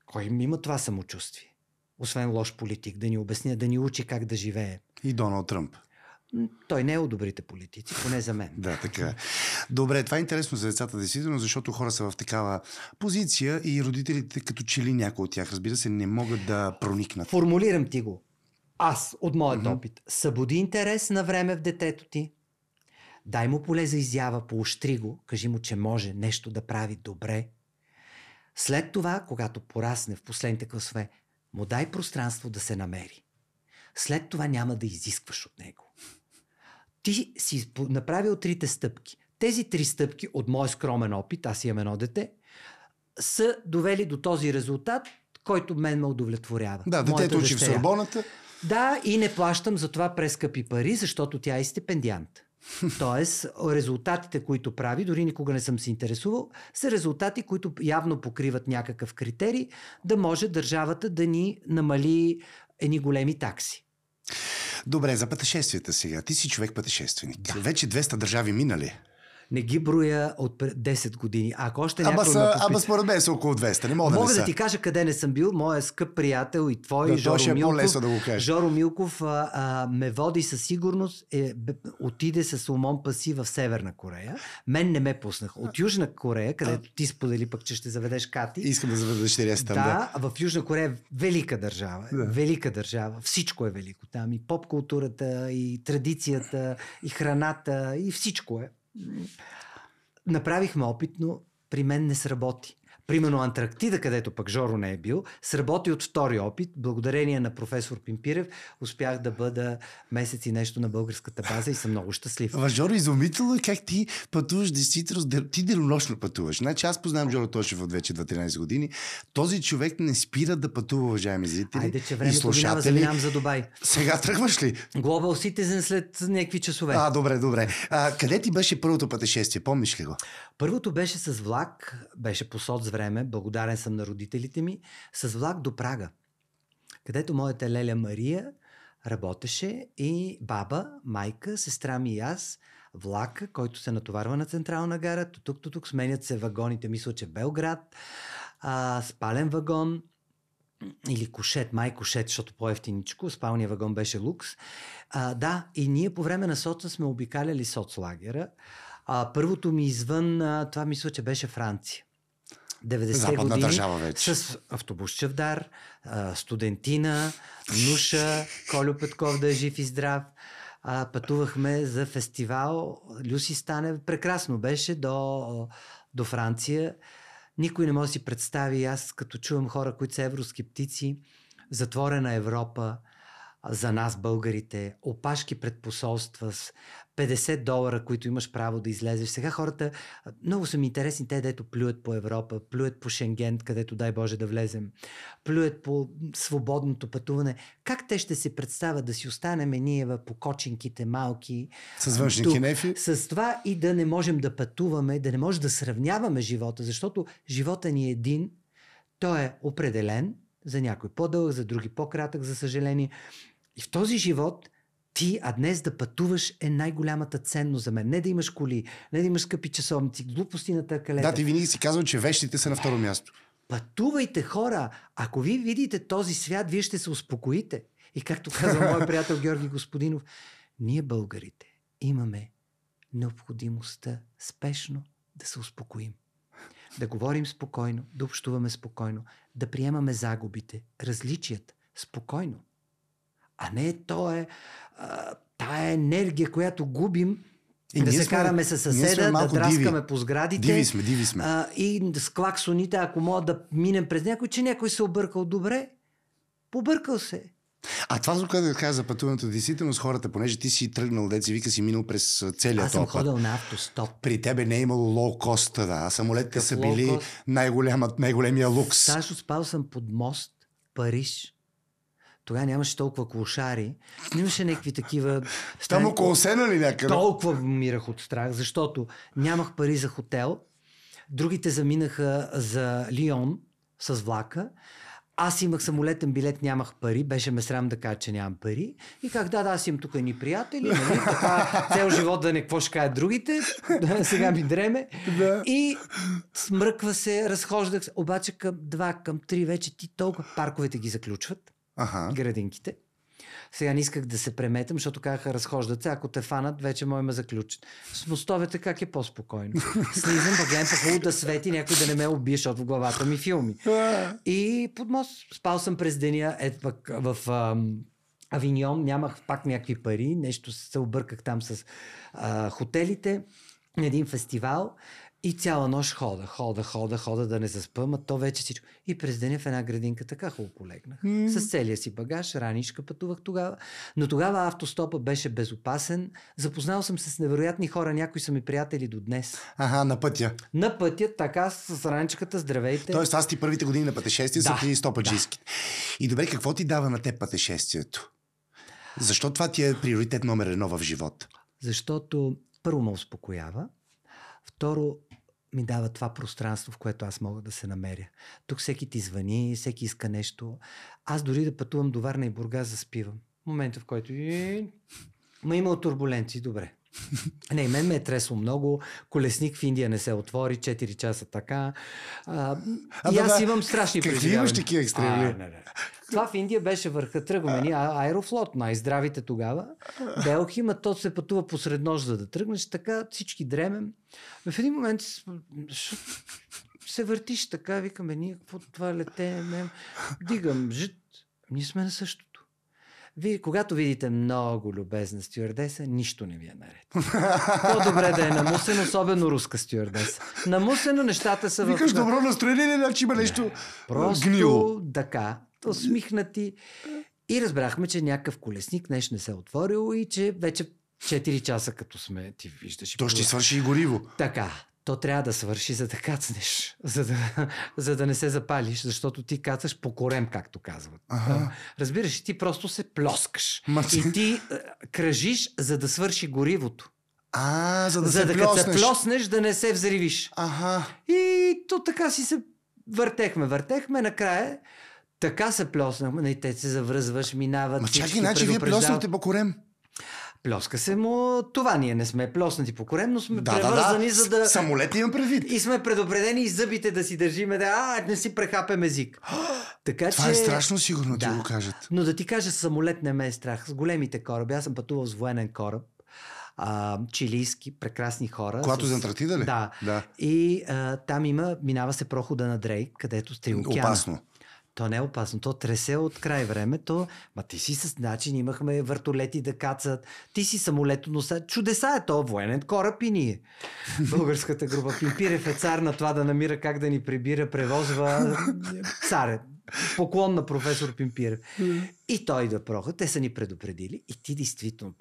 кой им има това самочувствие? Освен лош политик, да ни обясня, да ни учи как да живее.
И Доналд Тръмп.
Той не е от добрите политици, поне за мен.
Да, така е. Добре, това е интересно за децата, действително, защото хора са в такава позиция и родителите, като че ли някои от тях, разбира се, не могат да проникнат.
Формулирам ти го. Аз, от моят
Мгм.
опит, събуди интерес на време в детето ти, дай му поле за изява, поощри го, кажи му, че може нещо да прави добре, След това, когато порасне в последните класове, му дай пространство да се намери. След това няма да изискваш от него. Ти си направил трите стъпки. Тези три стъпки от мой скромен опит, аз имам едно дете, са довели до този резултат, който мен ме удовлетворява.
Да, детето учи в Сорбоната.
Да, и не плащам за това прескъпи пари, защото тя е стипендиант. Тоест, резултатите, които прави, дори никога не съм се интересувал, са резултати, които явно покриват някакъв критерий, да може държавата да ни намали едни големи такси.
Добре, за пътешествията сега. Ти си човек пътешественик. Да. Вече 200 държави минали
не ги броя от 10 години. Ако още
ама, са, попит... ама според мен са около 200. Не мога,
мога
да,
да ти кажа къде не съм бил. Моя скъп приятел и твой, да, Жоро
е
Милков.
Да го
Жоро Милков а, а, ме води със сигурност. Е, б, отиде с Умон Паси в Северна Корея. Мен не ме пуснах. От Южна Корея, където ти сподели пък, че ще заведеш Кати.
Искам да заведеш там.
Да, да, в Южна Корея е велика държава. Да. Велика държава. Всичко е велико там. И поп културата, и традицията, и храната, и всичко е. Направихме опит, но при мен не сработи. Примерно Антарктида, където пък Жоро не е бил, сработи от втори опит. Благодарение на професор Пимпирев успях да бъда месец и нещо на българската база и съм много щастлив.
Ама Жоро, изумително е как ти пътуваш действително, ти денонощно пътуваш. Значи аз познавам Жоро Тошев от вече 13 години. Този човек не спира да пътува, уважаеми зрители.
Айде, че времето минава, заминавам за Дубай.
Сега тръгваш ли?
Global Citizen след някакви часове.
А, добре, добре. А, къде ти беше първото пътешествие? Помниш ли го?
Първото беше с влак, беше по соц време, благодарен съм на родителите ми, с влак до Прага, където моята леля Мария работеше и баба, майка, сестра ми и аз, влака, който се натоварва на Централна гара, тук, тук, тук, сменят се вагоните, мисля, че Белград, а, спален вагон, или кошет, май кошет, защото по-ефтиничко, спалния вагон беше лукс. А, да, и ние по време на соца сме обикаляли соцлагера. А, първото ми извън, а, това мисля, че беше Франция. 90 години
държава вече.
с автобус Чавдар, студентина, Нуша, Колю Петков да е жив и здрав. Пътувахме за фестивал. Люси стане прекрасно беше до, до Франция. Никой не може да си представи, аз като чувам хора, които са евроскептици, затворена Европа, за нас, българите, опашки пред посолства 50 долара, които имаш право да излезеш. Сега хората, много са ми интересни те, дето плюят по Европа, плюят по Шенген, където дай Боже да влезем, плюят по свободното пътуване. Как те ще се представят да си останем ние по кочинките малки?
С външни тук, кинефи?
С това и да не можем да пътуваме, да не можем да сравняваме живота, защото живота ни е един, той е определен, за някой по-дълъг, за други по-кратък, за съжаление. И в този живот ти, а днес да пътуваш е най-голямата ценност за мен. Не да имаш коли, не да имаш скъпи часовници, глупости на търкалета.
Да, ти винаги си казвал, че вещите са на второ място.
Пътувайте хора. Ако ви видите този свят, вие ще се успокоите. И както казва мой приятел Георги Господинов, ние българите имаме необходимостта спешно да се успокоим. Да говорим спокойно, да общуваме спокойно, да приемаме загубите, различията спокойно а не то е а, тая енергия, която губим и да се сме, караме с съседа, да драскаме
диви.
по сградите.
Диви сме, диви сме.
А, и с клаксоните, ако мога да минем през някой, че някой се объркал добре. Побъркал се.
А това, за което каза за пътуването, действително с хората, понеже ти си тръгнал, деца вика си минал през целия
Аз съм топът. ходил на автостоп.
При тебе не е имало лоу-кост, да. Самолетите са били най-големия лукс.
Сашо, спал съм под мост, Париж, тогава нямаше толкова клошари. Имаше някакви такива...
Там около сена ли някъде?
Толкова мирах от страх, защото нямах пари за хотел. Другите заминаха за Лион с влака. Аз имах самолетен билет, нямах пари, беше ме срам да кажа, че нямам пари. И как да, да, аз имам тук ни приятели, нали? така цел живот да не какво ще кажат другите, сега ми дреме. Да. И смръква се, разхождах се, обаче към два, към три вече ти толкова парковете ги заключват ага. градинките. Сега не исках да се преметам, защото казаха разхождат се, ако те фанат, вече може ме заключат. С мостовете как е по-спокойно. Слизам, пък гледам по хубаво да свети, някой да не ме убие, защото в главата ми филми. И под мост спал съм през деня, ето пък в ам, Авиньон, нямах пак някакви пари, нещо се обърках там с а, хотелите на един фестивал И цяла нощ хода, хода, хода, хода, да не заспа, а то вече всичко. И през деня в една градинка така хубаво полегнах. Mm. С целия си багаж, раничка пътувах тогава. Но тогава автостопа беше безопасен. Запознал съм се с невероятни хора, някои са ми приятели до днес.
Ага, на пътя.
На пътя, така с раничката, здравейте.
Тоест, аз ти първите години на пътешествие да, са ти стопаджийски. Да. И добре, какво ти дава на теб пътешествието? Защо това ти е приоритет номер едно в живота?
Защото първо ме успокоява, второ ми дава това пространство, в което аз мога да се намеря. Тук всеки ти звъни, всеки иска нещо. Аз дори да пътувам до Варна и Бургас, заспивам. Момента, в който ма има турбуленции, добре. Не, мен ме е тресло много. Колесник в Индия не се отвори, 4 часа така. А, а, и да, аз имам страшни
Какви имаш такива екстреми? Не, не.
Това в Индия беше върха. Тръгваме ни аерофлот, най-здравите тогава. Белки, ма то се пътува посред нощ, за да тръгнеш. Така всички дремем. В един момент се въртиш така, викаме, ние какво това лете, дигам жит. Ние сме на същото. Вие, когато видите много любезна стюардеса, нищо не ви е наред. По-добре да е намусено, особено руска стюардеса. Намусено нещата са
Викаш в... добро настроение, значи има нещо не, просто гнило.
така, усмихнати. И разбрахме, че някакъв колесник нещо не се е отворил и че вече 4 часа като сме, ти виждаш.
То ще свърши и гориво.
Така то трябва да свърши, за да кацнеш, за да, за да не се запалиш, защото ти кацаш по корем, както казват. Ага. Разбираш, ти просто се плоскаш. Ма... И ти кръжиш, за да свърши горивото.
А, за да
за
се
да
плоснеш.
се плоснеш, да не се взривиш.
Ага.
И то така си се въртехме, въртехме, накрая така се плоснахме, и те се завръзваш, минават.
Ма чакай, значи вие плоснахте по корем.
Плеска се му. Това ние не сме плоснати по корем, но сме да, превързани, да, да. за да...
Самолет имам предвид.
И сме предупредени и зъбите да си държиме, да а, не си прехапем език.
така, това е че... е страшно сигурно, да. ти го кажат.
Но да ти кажа, самолет не ме е страх. С големите кораби. Аз съм пътувал с военен кораб. А, чилийски, прекрасни хора.
Когато
с...
за Антарктида ли?
Да.
да.
И а, там има, минава се прохода на Дрейк, където сте океана.
Опасно.
То не е опасно. То тресе от край времето. Ма ти си с начин, имахме въртолети да кацат. Ти си самолето носа. Чудеса е то военен кораб и ние. Българската група. Пимпирев е цар на това да намира как да ни прибира, превозва. Царе. Поклон на професор Пимпирев. И той да проха. Те са ни предупредили. И ти действително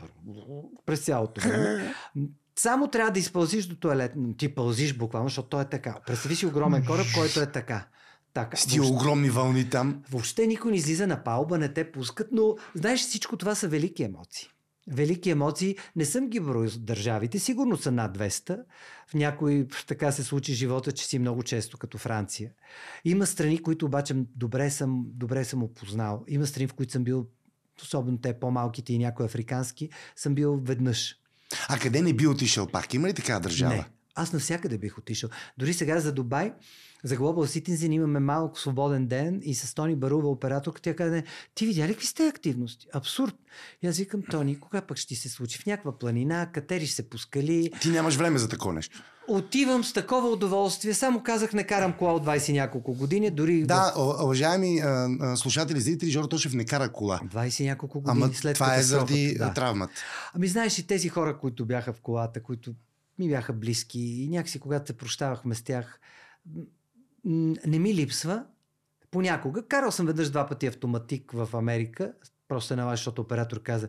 през цялото време само трябва да изпълзиш до туалет. Ти пълзиш буквално, защото той е така. Представи си огромен кораб, който е така.
Така, с тия въобще, огромни вълни там.
Въобще никой не излиза на палба, не те пускат, но знаеш, всичко това са велики емоции. Велики емоции. Не съм ги броил държавите, сигурно са над 200. В някои така се случи живота, че си много често, като Франция. Има страни, които обаче добре съм, добре съм опознал. Има страни, в които съм бил, особено те по-малките и някои африкански, съм бил веднъж.
А къде не би отишъл пак? Има ли така държава?
Не. Аз навсякъде бих отишъл. Дори сега за Дубай за Global Citizen имаме малко свободен ден и с Тони Барува, операторка, тя каза, ти видя ли какви сте активности? Абсурд. И аз викам, Тони, кога пък ще се случи? В някаква планина, катериш се по скали.
Ти нямаш време за такова нещо.
Отивам с такова удоволствие. Само казах, не карам кола от 20 няколко години. Дори
да, в... уважаеми а, а, слушатели, зрители, Жоро Тошев не кара кола.
20 няколко години
Ама
след
това е заради да. травмата.
Ами знаеш и тези хора, които бяха в колата, които ми бяха близки и някакси когато се прощавахме с тях, не ми липсва. Понякога. Карал съм веднъж два пъти автоматик в Америка. Просто една защото оператор каза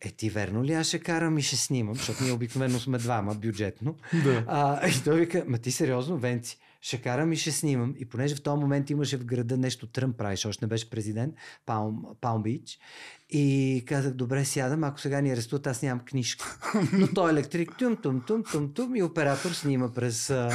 е, ти верно ли аз ще карам и ще снимам, защото ние обикновено сме двама бюджетно.
Да.
А, и той вика, ма ти сериозно, Венци, ще карам и ще снимам. И понеже в този момент имаше в града нещо Тръмп правиш, още не беше президент, Палм, Палм Бич. И казах, добре, сядам, ако сега ни арестуват, аз нямам книжка. Но той е електрик, тум, тум, тум, тум, тум и оператор снима през... А...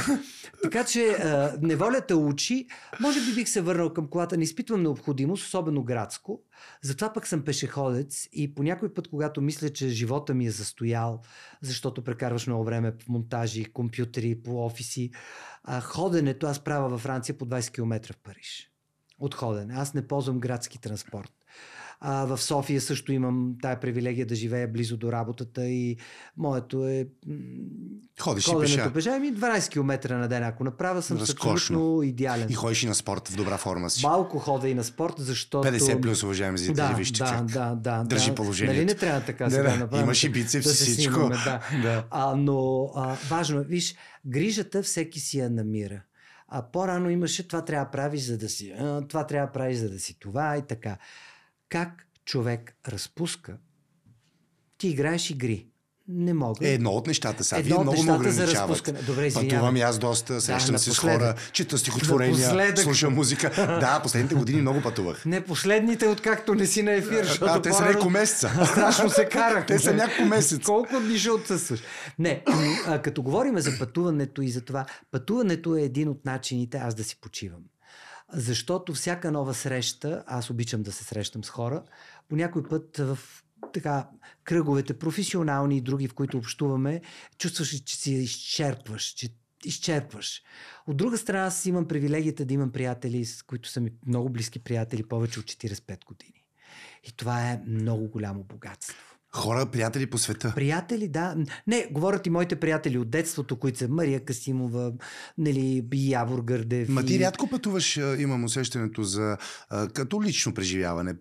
Така че а, неволята учи. Може би бих се върнал към колата, не изпитвам необходимост, особено градско. Затова пък съм пешеходец и по някой път, когато мисля, че живота ми е застоял, защото прекарваш много време в монтажи, компютри, по офиси, а, ходенето аз правя във Франция по 20 км в Париж. От ходене. Аз не ползвам градски транспорт. А, в София също имам тая привилегия да живея близо до работата и моето е
Ходиш и пеша.
пеша. Ами 12 км на ден, ако направя, съм
Разкошно.
абсолютно идеален.
И ходиш и на спорт в добра форма си.
Малко хода и на спорт, защото...
50 плюс, уважаеми зрители,
да,
вижте
да,
как.
да, да,
Държи
да.
положението.
Нали не трябва така
Да,
сега
да.
направим?
Имаш и бицепс
да
всичко.
снимаме, да.
Да.
А, но а, важно е, виж, грижата всеки си я намира. А по-рано имаше това трябва да правиш, за да си, а, това трябва да правиш, за да си това и така. Как човек разпуска, ти играеш игри. Не мога.
Е, едно от нещата са.
Едно
Вие
от
много ме
нещата за
ограничават.
Добре, извинявам.
Пътувам и аз доста, срещам се с хора, чета стихотворения,
Напоследък.
слушам музика. Да, последните години много пътувах.
Не последните, откакто не си на ефир,
А, те са няколко месеца.
Страшно се карах.
Те са няколко месеца.
Колко дни ще отсъстваш? Не, м, а, като говорим за пътуването и за това, пътуването е един от начините аз да си почивам. Защото всяка нова среща, аз обичам да се срещам с хора, по някой път в така, кръговете, професионални и други, в които общуваме, чувстваш, че си изчерпваш, че изчерпваш. От друга страна, аз имам привилегията да имам приятели, с които са ми много близки приятели, повече от 45 години. И това е много голямо богатство.
Хора, приятели по света.
Приятели, да. Не, говорят и моите приятели от детството, които са Мария Касимова, нали, Явор Гърдев.
Ма ти
и...
рядко пътуваш, имам усещането за като лично преживяване.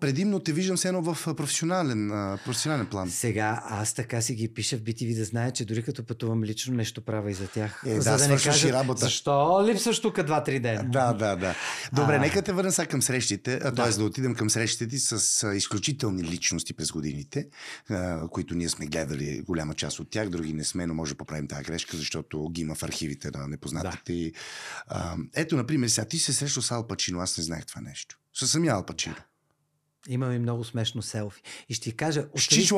Предимно те виждам все едно в професионален, професионален план.
Сега аз така си ги пиша в BTV да знаят, че дори като пътувам лично, нещо правя и за тях.
Е,
за
да,
не
свършваш и
кажат,
работа.
Защо липсваш тук 2-3 дена?
Да, да, да. Добре,
А.
нека те върна сега към срещите, а,
Да.
т.е. да отидем към срещите ти с изключителни личности през годините, които ние сме гледали голяма част от тях, други не сме, но може да поправим тази грешка, защото ги има в архивите на непознатите. И, а, ето, например, сега ти се срещал с Ал Пачино, аз не знаех това нещо. Със самия Ал Пачино.
Имам и много смешно селфи. И ще ти кажа, остави,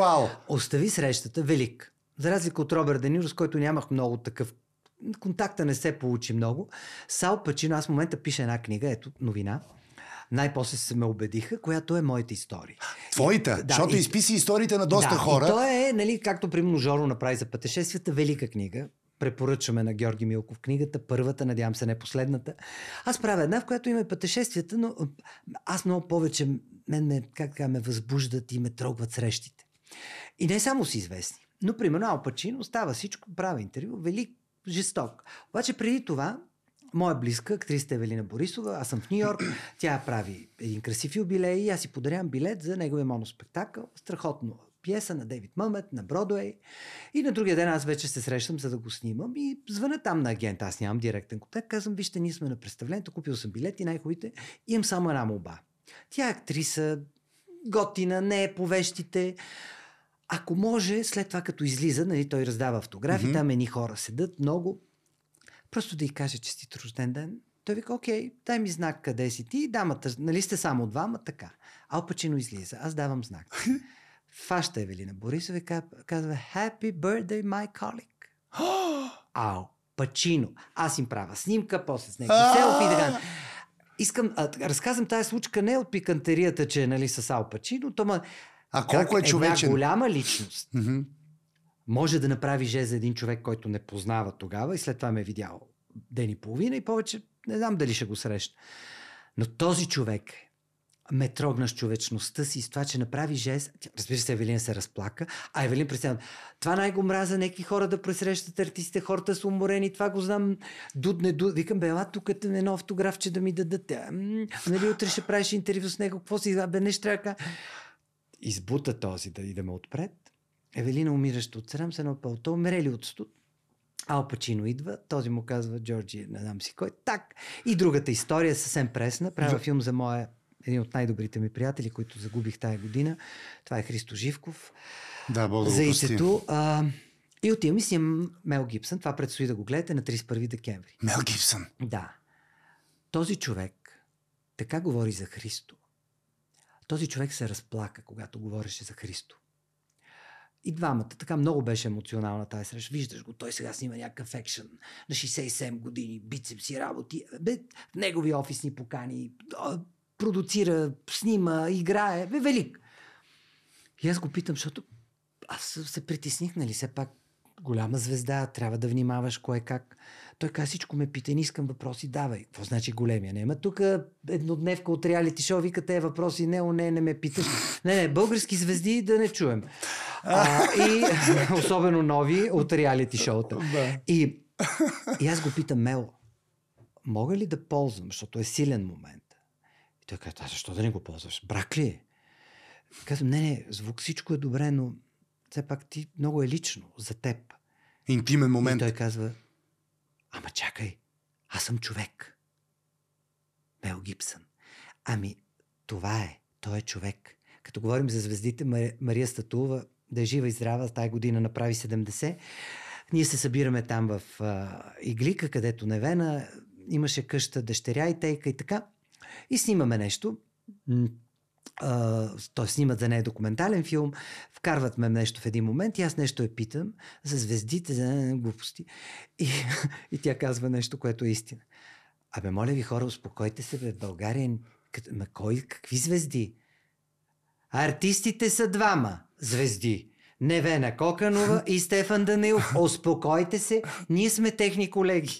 остави срещата велик. За разлика от Робърт Дениро, с който нямах много такъв контакта не се получи много. Сал Пачино, аз в момента пиша една книга, ето новина. Най-после се ме убедиха, която е моята история.
Твоята,
Да,
защото
и-
изписи историите на доста
да,
хора.
И то е, нали, както примерно Жоро направи за пътешествията, велика книга. Препоръчваме на Георги Милков книгата, първата, надявам се не последната. Аз правя една, в която има пътешествията, но аз много повече, мен ме, как така, ме възбуждат и ме трогват срещите. И не само си известни. Но, примерно, Ал Пачино става всичко, прави интервю, велик, жесток. Обаче преди това, моя близка, актриста Евелина Борисова, аз съм в Нью Йорк, тя прави един красив юбилей и аз си подарявам билет за неговия моноспектакъл. Страхотно пиеса на Дейвид Мъмет на Бродуей. И на другия ден аз вече се срещам, за да го снимам и звъна там на агент. Аз нямам директен контакт. Казвам, вижте, ние сме на представлението, купил съм билет и най-хубавите. Имам само една молба. Тя е актриса, готина, не е по вещите. Ако може, след това като излиза, нали, той раздава автографи,
Мгм.
там едни хора седат много. Просто да й каже честит рожден ден. Той вика, окей, дай ми знак къде си ти. Дамата, нали сте само двама, така. Ал Пачино излиза, аз давам знак. Фаща Евелина Борисова и ка- казва Happy birthday, my colleague. Ал Пачино. Аз им правя снимка, после с него селфи и така. Искам, а, разказвам тази случка не от пикантерията, че е нали, с Ал Пачино, то ма,
А колко е
една
човечен?
голяма личност може да направи жест за един човек, който не познава тогава и след това ме е видял ден и половина и повече не знам дали ще го срещна. Но този човек ме трогна с човечността си, с това, че направи жест. Разбира се, Евелин се разплака, а Евелин представя. Това най-го мраза, някакви хора да пресрещат артистите, хората са уморени, това го знам. Дуд, не дуд. Викам, бе, ела тук е едно автографче да ми дадат. Нали, утре ще правиш интервю с него, какво си, бе, не ще трябва да. Избута този да идеме отпред. Евелина умиращо от срам, с едно пълто, умрели от студ. Ал Пачино идва, този му казва Джорджи, не знам си кой. Так. И другата история, съвсем пресна. Правя
За-
филм за моя, един от най-добрите ми приятели, които загубих тая година. Това е Христо Живков.
Да, Бог да
за. А, и отивам и снимам Мел Гибсън. Това предстои да го гледате на 31 декември.
Мел Гибсън.
Да. Този човек така говори за Христо. Този човек се разплака, когато говореше за Христо. И двамата. Така много беше емоционална тази среща. Виждаш го, той сега снима някакъв екшен на 67 години, бицепси работи. Бе, негови офис ни покани, продуцира, снима, играе. Бе, велик. И аз го питам, защото аз се притесних, нали, все пак голяма звезда, трябва да внимаваш кое как. Той каза, всичко ме пита, не искам въпроси, давай. Какво значи големия? Няма тук еднодневка от реалити шоу, вика те въпроси, не, о, не, не ме питаш. Не, не, български звезди да не чуем. А, и особено нови от реалити шоута. И, и аз го питам, Мел, мога ли да ползвам, защото е силен момент. Той казва, защо да не го ползваш? Брак ли е? Казвам, не, не, звук всичко е добре, но все пак ти много е лично за теб.
Интимен момент.
И той казва, ама чакай, аз съм човек. Мел Гибсън. Ами, това е. Той е човек. Като говорим за звездите, Мария Статулова, да е жива и здрава, тази година направи 70. Ние се събираме там в а, Иглика, където Невена имаше къща, дъщеря и тейка и така. И снимаме нещо. Uh, той снимат за нея документален филм, вкарват ме нещо в един момент и аз нещо я питам за звездите, за глупости. И, и тя казва нещо, което е истина. Абе, моля ви хора, успокойте се, бе, България, ма кой, какви звезди? Артистите са двама звезди. Невена Коканова и Стефан Данилов. Успокойте се, ние сме техни колеги.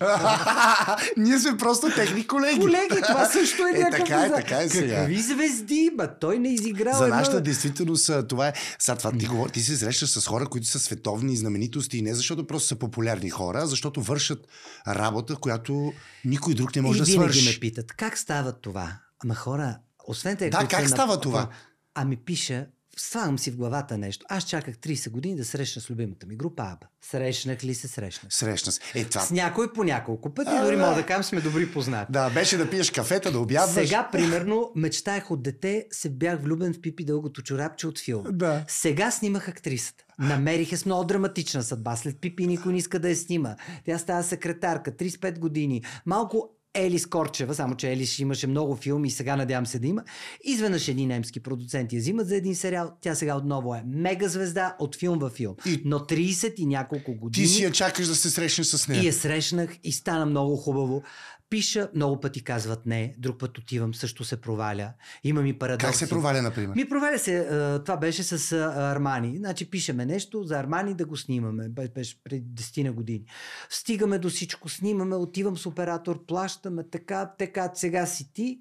ние сме просто техни колеги.
Колеги, това също е,
е някакъв... Така е, така е
сега. Какви звезди, ба, той не изиграл.
За нашата една... действителност това е... Сега това ти, говори, ти се срещаш с хора, които са световни знаменитости и не защото просто са популярни хора, а защото вършат работа, която никой друг не може
и
да свърши.
И ме питат, как става това? Ама хора, освен те,
да, как става
на...
това?
Ами пиша слагам си в главата нещо. Аз чаках 30 години да срещна с любимата ми група Аба. Срещнах ли се срещнах?
Срещна се. Е, това...
С някой по няколко пъти, а, дори да. мога да кажем, сме добри познати.
Да, беше да пиеш кафета, да обядваш.
Сега, примерно, мечтаях от дете, се бях влюбен в Пипи дългото чорапче от филма.
Да.
Сега снимах актрисата. Намериха с много драматична съдба. След Пипи никой не иска да я снима. Тя става секретарка, 35 години. Малко Елис Корчева, само че Елис имаше много филми и сега надявам се да има. Изведнъж едни немски продуценти я взимат за един сериал. Тя сега отново е мега звезда от филм във филм. И... Но 30 и няколко години.
Ти си я чакаш да се срещнеш с нея.
И я срещнах и стана много хубаво. Пиша, много пъти казват не, друг път отивам, също се проваля. Има ми парадокси.
Как се проваля, например?
Ми проваля се, това беше с Армани. Значи пишеме нещо за Армани да го снимаме. Беше преди 10 на години. Стигаме до всичко, снимаме, отивам с оператор, плащаме така, така, сега си ти.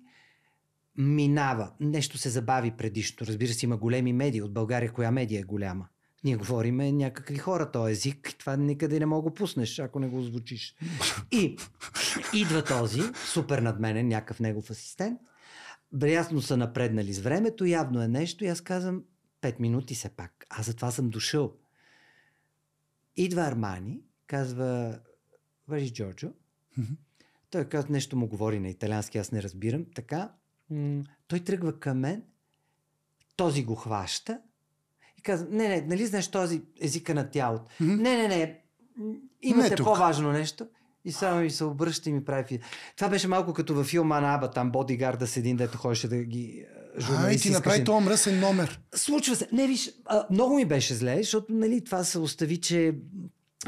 Минава. Нещо се забави предишно. Разбира се, има големи медии. От България коя медия е голяма? Ние говориме някакви хора, този език, това никъде не мога го пуснеш, ако не го озвучиш. И идва този, супер надменен, някакъв негов асистент, ясно са напреднали с времето, явно е нещо и аз казвам, пет минути се пак. Аз затова съм дошъл. Идва Армани, казва, въжи Джорджо. Той казва, нещо му говори на италиански, аз не разбирам. Така, м- той тръгва към мен, този го хваща и каза, не, не, нали знаеш този езика на тялото? Mm-hmm. Не, не, не, имате не по-важно нещо. И само ми се обръща и ми прави. Това беше малко като във филма на Аба, там бодигарда с един, дето ходеше да ги
А, и ти направи този мръсен номер.
Случва се. Не, виж, а, много ми беше зле, защото нали, това се остави, че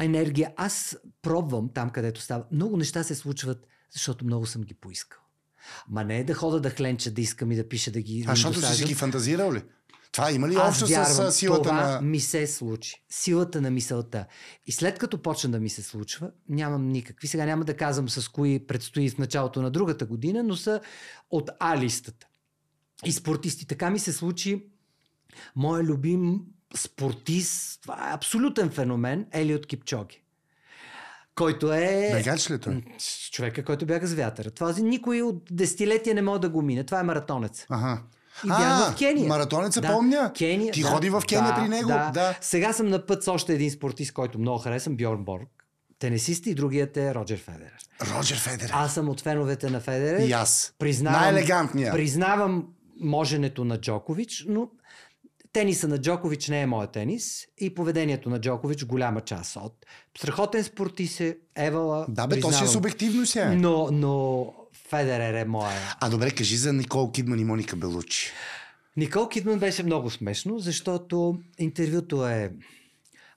енергия. Аз пробвам там, където става. Много неща се случват, защото много съм ги поискал. Ма не е да хода да хленча, да искам и да пиша да ги.
А защото си си ги фантазирал ли? Това има ли
общо
с силата
това
на...
ми се случи. Силата на мисълта. И след като почна да ми се случва, нямам никакви. Сега няма да казвам с кои предстои в началото на другата година, но са от А-листата. И спортисти. Така ми се случи моя любим спортист, това е абсолютен феномен, Елиот Кипчоги. Който е...
Бегач ли той?
Човека, който бяга с вятъра. Това никой от десетилетия не може да го мине. Това е маратонец.
Ага.
И бях в Кения.
Маратонеца да, помня.
Кения,
Ти
да,
ходи в Кения
да,
при него.
Да.
да.
Сега съм на път с още един спортист, който много харесвам, Бьорн Борг. Тенесист и другият е Роджер Федерер.
Роджер Федерер.
Аз съм от феновете на Федерер.
И аз.
Признавам,
Най-елегантния.
Признавам моженето на Джокович, но тениса на Джокович не е моят тенис и поведението на Джокович голяма част от. Страхотен спортист е, Евала.
Да, бе, то си е субективно сега.
Но, но Федерер е моя.
А добре, кажи за Никол Кидман и Моника Белучи.
Никол Кидман беше много смешно, защото интервюто е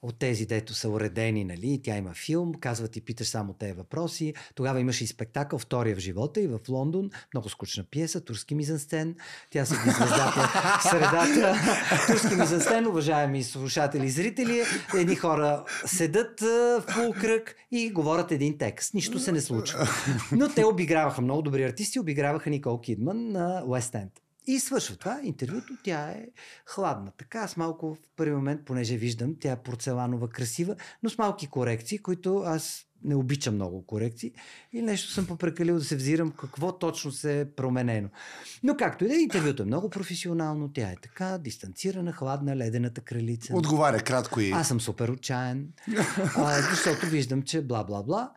от тези, дето са уредени, нали, тя има филм, казва ти, питаш само тези въпроси. Тогава имаше и спектакъл, втория в живота и в Лондон, много скучна пиеса, турски мизансцен. Тя се звездата в средата. турски мизансцен, уважаеми слушатели и зрители, едни хора седат в полукръг и говорят един текст. Нищо се не случва. Но те обиграваха, много добри артисти, обиграваха Никол Кидман на Уест Енд. И свършва това интервюто, тя е хладна. Така аз малко в първи момент, понеже виждам, тя е порцеланова, красива, но с малки корекции, които аз не обичам много корекции и нещо съм попрекалил да се взирам какво точно се е променено. Но както и да е, интервюто е много професионално, тя е така, дистанцирана, хладна, ледената кралица.
Отговаря кратко и...
Аз съм супер отчаян, защото виждам, че бла-бла-бла.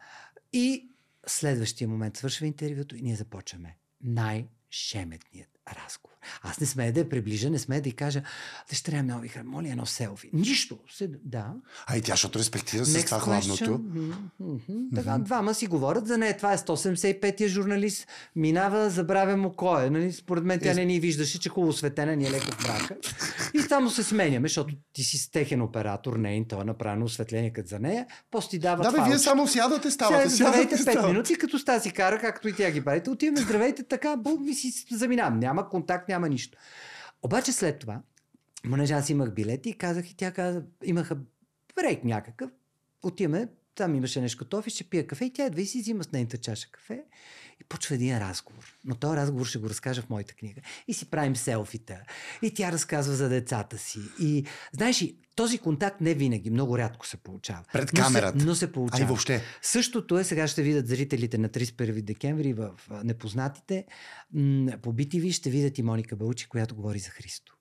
И следващия момент свършва интервюто и ние започваме. Най-шеметният разговор. Аз не сме да я приближа, не сме да й кажа, дъщеря много ви моля едно селфи. Нищо. Да.
А и тя, защото респектира с това.
Mm-hmm. Така, mm-hmm. двама си говорят за нея. Това е 175-я журналист. Минава, забравя му кой е. Нали? Според мен тя не ни виждаше, че хубаво светена ни е леко в брака. И само се сменяме, защото ти си техен оператор, не е то е направено осветление като за нея. После ти дава
Да, бе, вие само сядате, ставате.
Здравейте 5 минути, като Стаси кара, както и тя ги правите. Отиваме, здравейте, така, бу, ми си заминавам. Няма контакт, няма нищо. Обаче след това, понеже аз имах билети, казах и тя каза, имаха брейк някакъв, отиваме, там имаше нещо като ще пия кафе и тя едва и си взима с нейната чаша кафе и почва един разговор. Но този разговор ще го разкажа в моята книга. И си правим селфита. И тя разказва за децата си. И знаеш ли, този контакт не винаги, много рядко се получава.
Пред камерата.
Но се, но се получава.
Ай, въобще.
Същото е, сега ще видят зрителите на 31 декември в Непознатите. По BTV ще видят и Моника Бълчи, която говори за Христо.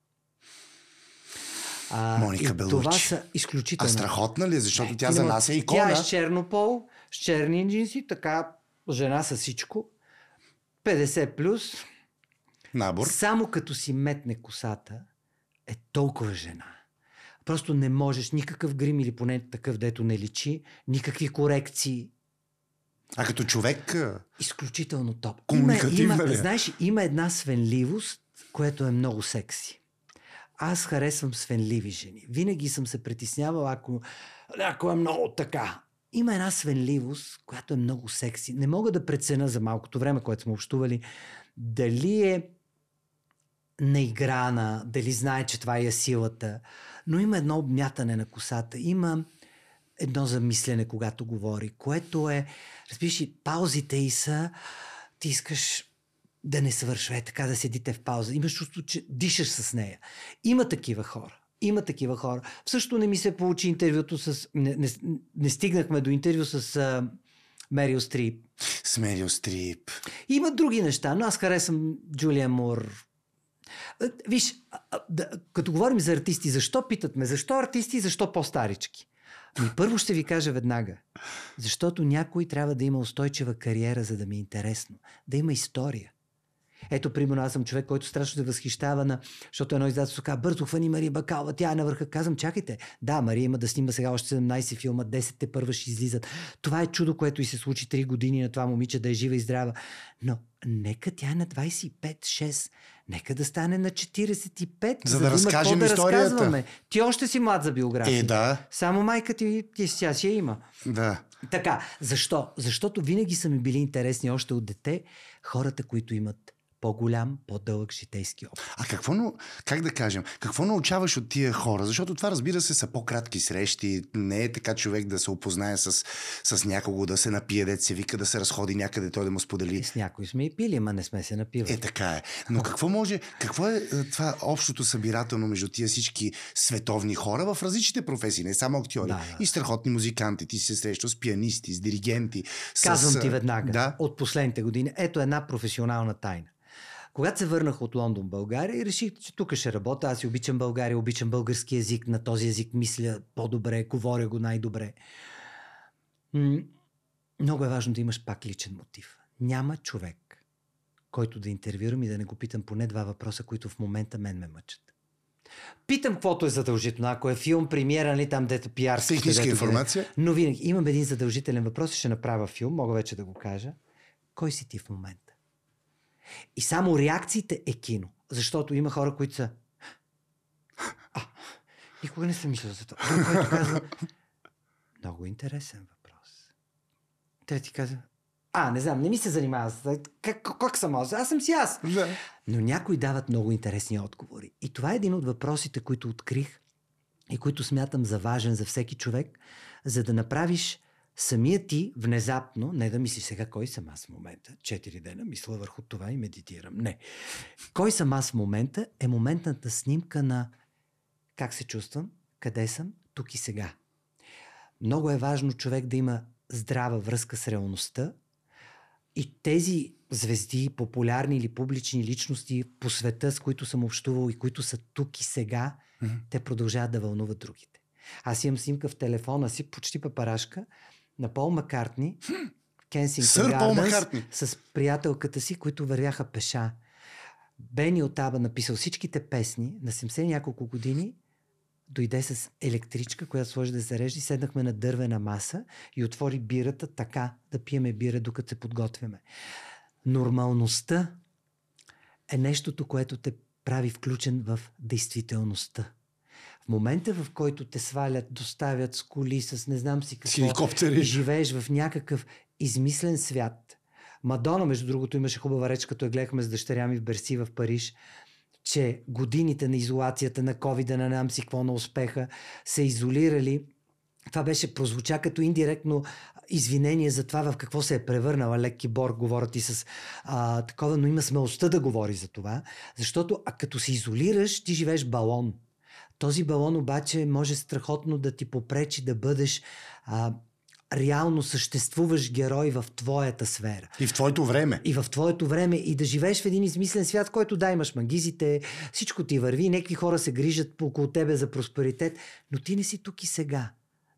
А, Моника Белучи.
Това са изключително.
А страхотна ли? Е? Защото тя за нас е икона.
Тя е с чернопол, с черни джинси, така жена с всичко. 50 плюс.
Набор.
Само като си метне косата, е толкова жена. Просто не можеш никакъв грим или поне такъв, дето не личи, никакви корекции.
А като човек...
Изключително топ.
Комуникативна
има,
ли? Е?
Знаеш, има една свенливост, което е много секси. Аз харесвам свенливи жени. Винаги съм се притеснявал, ако ако е много така. Има една свенливост, която е много секси. Не мога да преценя за малкото време, което сме общували, дали е наиграна, дали знае, че това е силата, но има едно обмятане на косата, има едно замислене, когато говори, което е, разбираш, паузите и са, ти искаш да не свършва, е така да седите в пауза. Имаш чувство, че дишаш с нея. Има такива хора. Има такива хора. Също не ми се получи интервюто с... Не, не, не стигнахме до интервю с а, Мерил Стрип.
С Мерил Стрип.
Има други неща, но аз харесвам Джулия Мур. Виж, да, като говорим за артисти, защо питат ме? Защо артисти защо по-старички? Ами първо ще ви кажа веднага. Защото някой трябва да има устойчива кариера, за да ми е интересно. Да има история. Ето, примерно, аз съм човек, който страшно се възхищава на... Защото едно издателство казва, бързо хвани Мария Бакалва, тя е на върха. Казвам, чакайте. Да, Мария има да снима сега още 17 филма, 10 те първа ще излизат. Това е чудо, което и се случи 3 години на това момиче да е жива и здрава. Но нека тя е на 25-6. Нека да стане на 45,
за, за да, да разкажем да историята. Разказваме.
Ти още си млад за биография.
Е, да.
Само майка ти, ти сега си я има.
Да.
Така, защо? Защото винаги са ми били интересни още от дете хората, които имат по-голям, по-дълъг житейски опит.
А какво, как да кажем, какво научаваш от тия хора? Защото това, разбира се, са по-кратки срещи. Не е така човек да се опознае с, с някого, да се напие, да се вика, да се разходи някъде, той да му сподели. И
с някой сме и пили, ма не сме се напивали.
Е, така е. Но какво може, какво е, е това общото събирателно между тия всички световни хора в различните професии, не само актьори, да, да. и страхотни музиканти. Ти се срещаш с пианисти, с диригенти.
Казвам
с...
ти веднага,
да?
от последните години. Ето една професионална тайна. Когато се върнах от Лондон България и реших, че тук ще работя, аз и обичам България, обичам български язик, на този език мисля по-добре, говоря го най-добре. Много е важно да имаш пак личен мотив. Няма човек, който да интервюрам и да не го питам поне два въпроса, които в момента мен ме мъчат. Питам каквото е задължително. Ако е филм, премиера, нали там дето пиар.
Техническа информация.
Но винаги имам един задължителен въпрос и ще направя филм, мога вече да го кажа. Кой си ти в момента? И само реакциите е кино. Защото има хора, които са... А, Никога не съм мислил за това. Друг, който казва, много интересен въпрос. Трети каза, а, не знам, не ми се занимава с как, как съм аз? Аз съм си аз.
Да.
Но някои дават много интересни отговори. И това е един от въпросите, които открих и които смятам за важен за всеки човек, за да направиш самия ти внезапно, не да мислиш сега кой съм аз в момента, четири дена мисля върху това и медитирам. Не. Кой съм аз в момента е моментната снимка на как се чувствам, къде съм, тук и сега. Много е важно човек да има здрава връзка с реалността и тези звезди, популярни или публични личности по света, с които съм общувал и които са тук и сега, mm-hmm. те продължават да вълнуват другите. Аз имам снимка в телефона си, почти папарашка, на Пол Маккартни, Кенсингтон Гарденс, с приятелката си, които вървяха пеша. Бени от Аба написал всичките песни на 70 няколко години, дойде с електричка, която сложи да зарежди, седнахме на дървена маса и отвори бирата така да пиеме бира, докато се подготвяме. Нормалността е нещото, което те прави включен в действителността. Момента, в който те свалят, доставят с коли, с не знам си какво,
Хеликоптери.
и живееш в някакъв измислен свят. Мадона, между другото, имаше хубава реч, като я гледахме с дъщеря ми в Берси в Париж, че годините на изолацията, на ковида, на нам си какво на успеха, се изолирали. Това беше прозвуча като индиректно извинение за това в какво се е превърнала Леки Борг, говорят и с а, такова, но има смелостта да говори за това, защото а като се изолираш, ти живееш балон. Този балон обаче може страхотно да ти попречи да бъдеш а, реално съществуваш герой в твоята сфера.
И в твоето време.
И в твоето време. И да живееш в един измислен свят, който да, имаш магизите, всичко ти върви, някакви хора се грижат около тебе за просперитет, но ти не си тук и сега.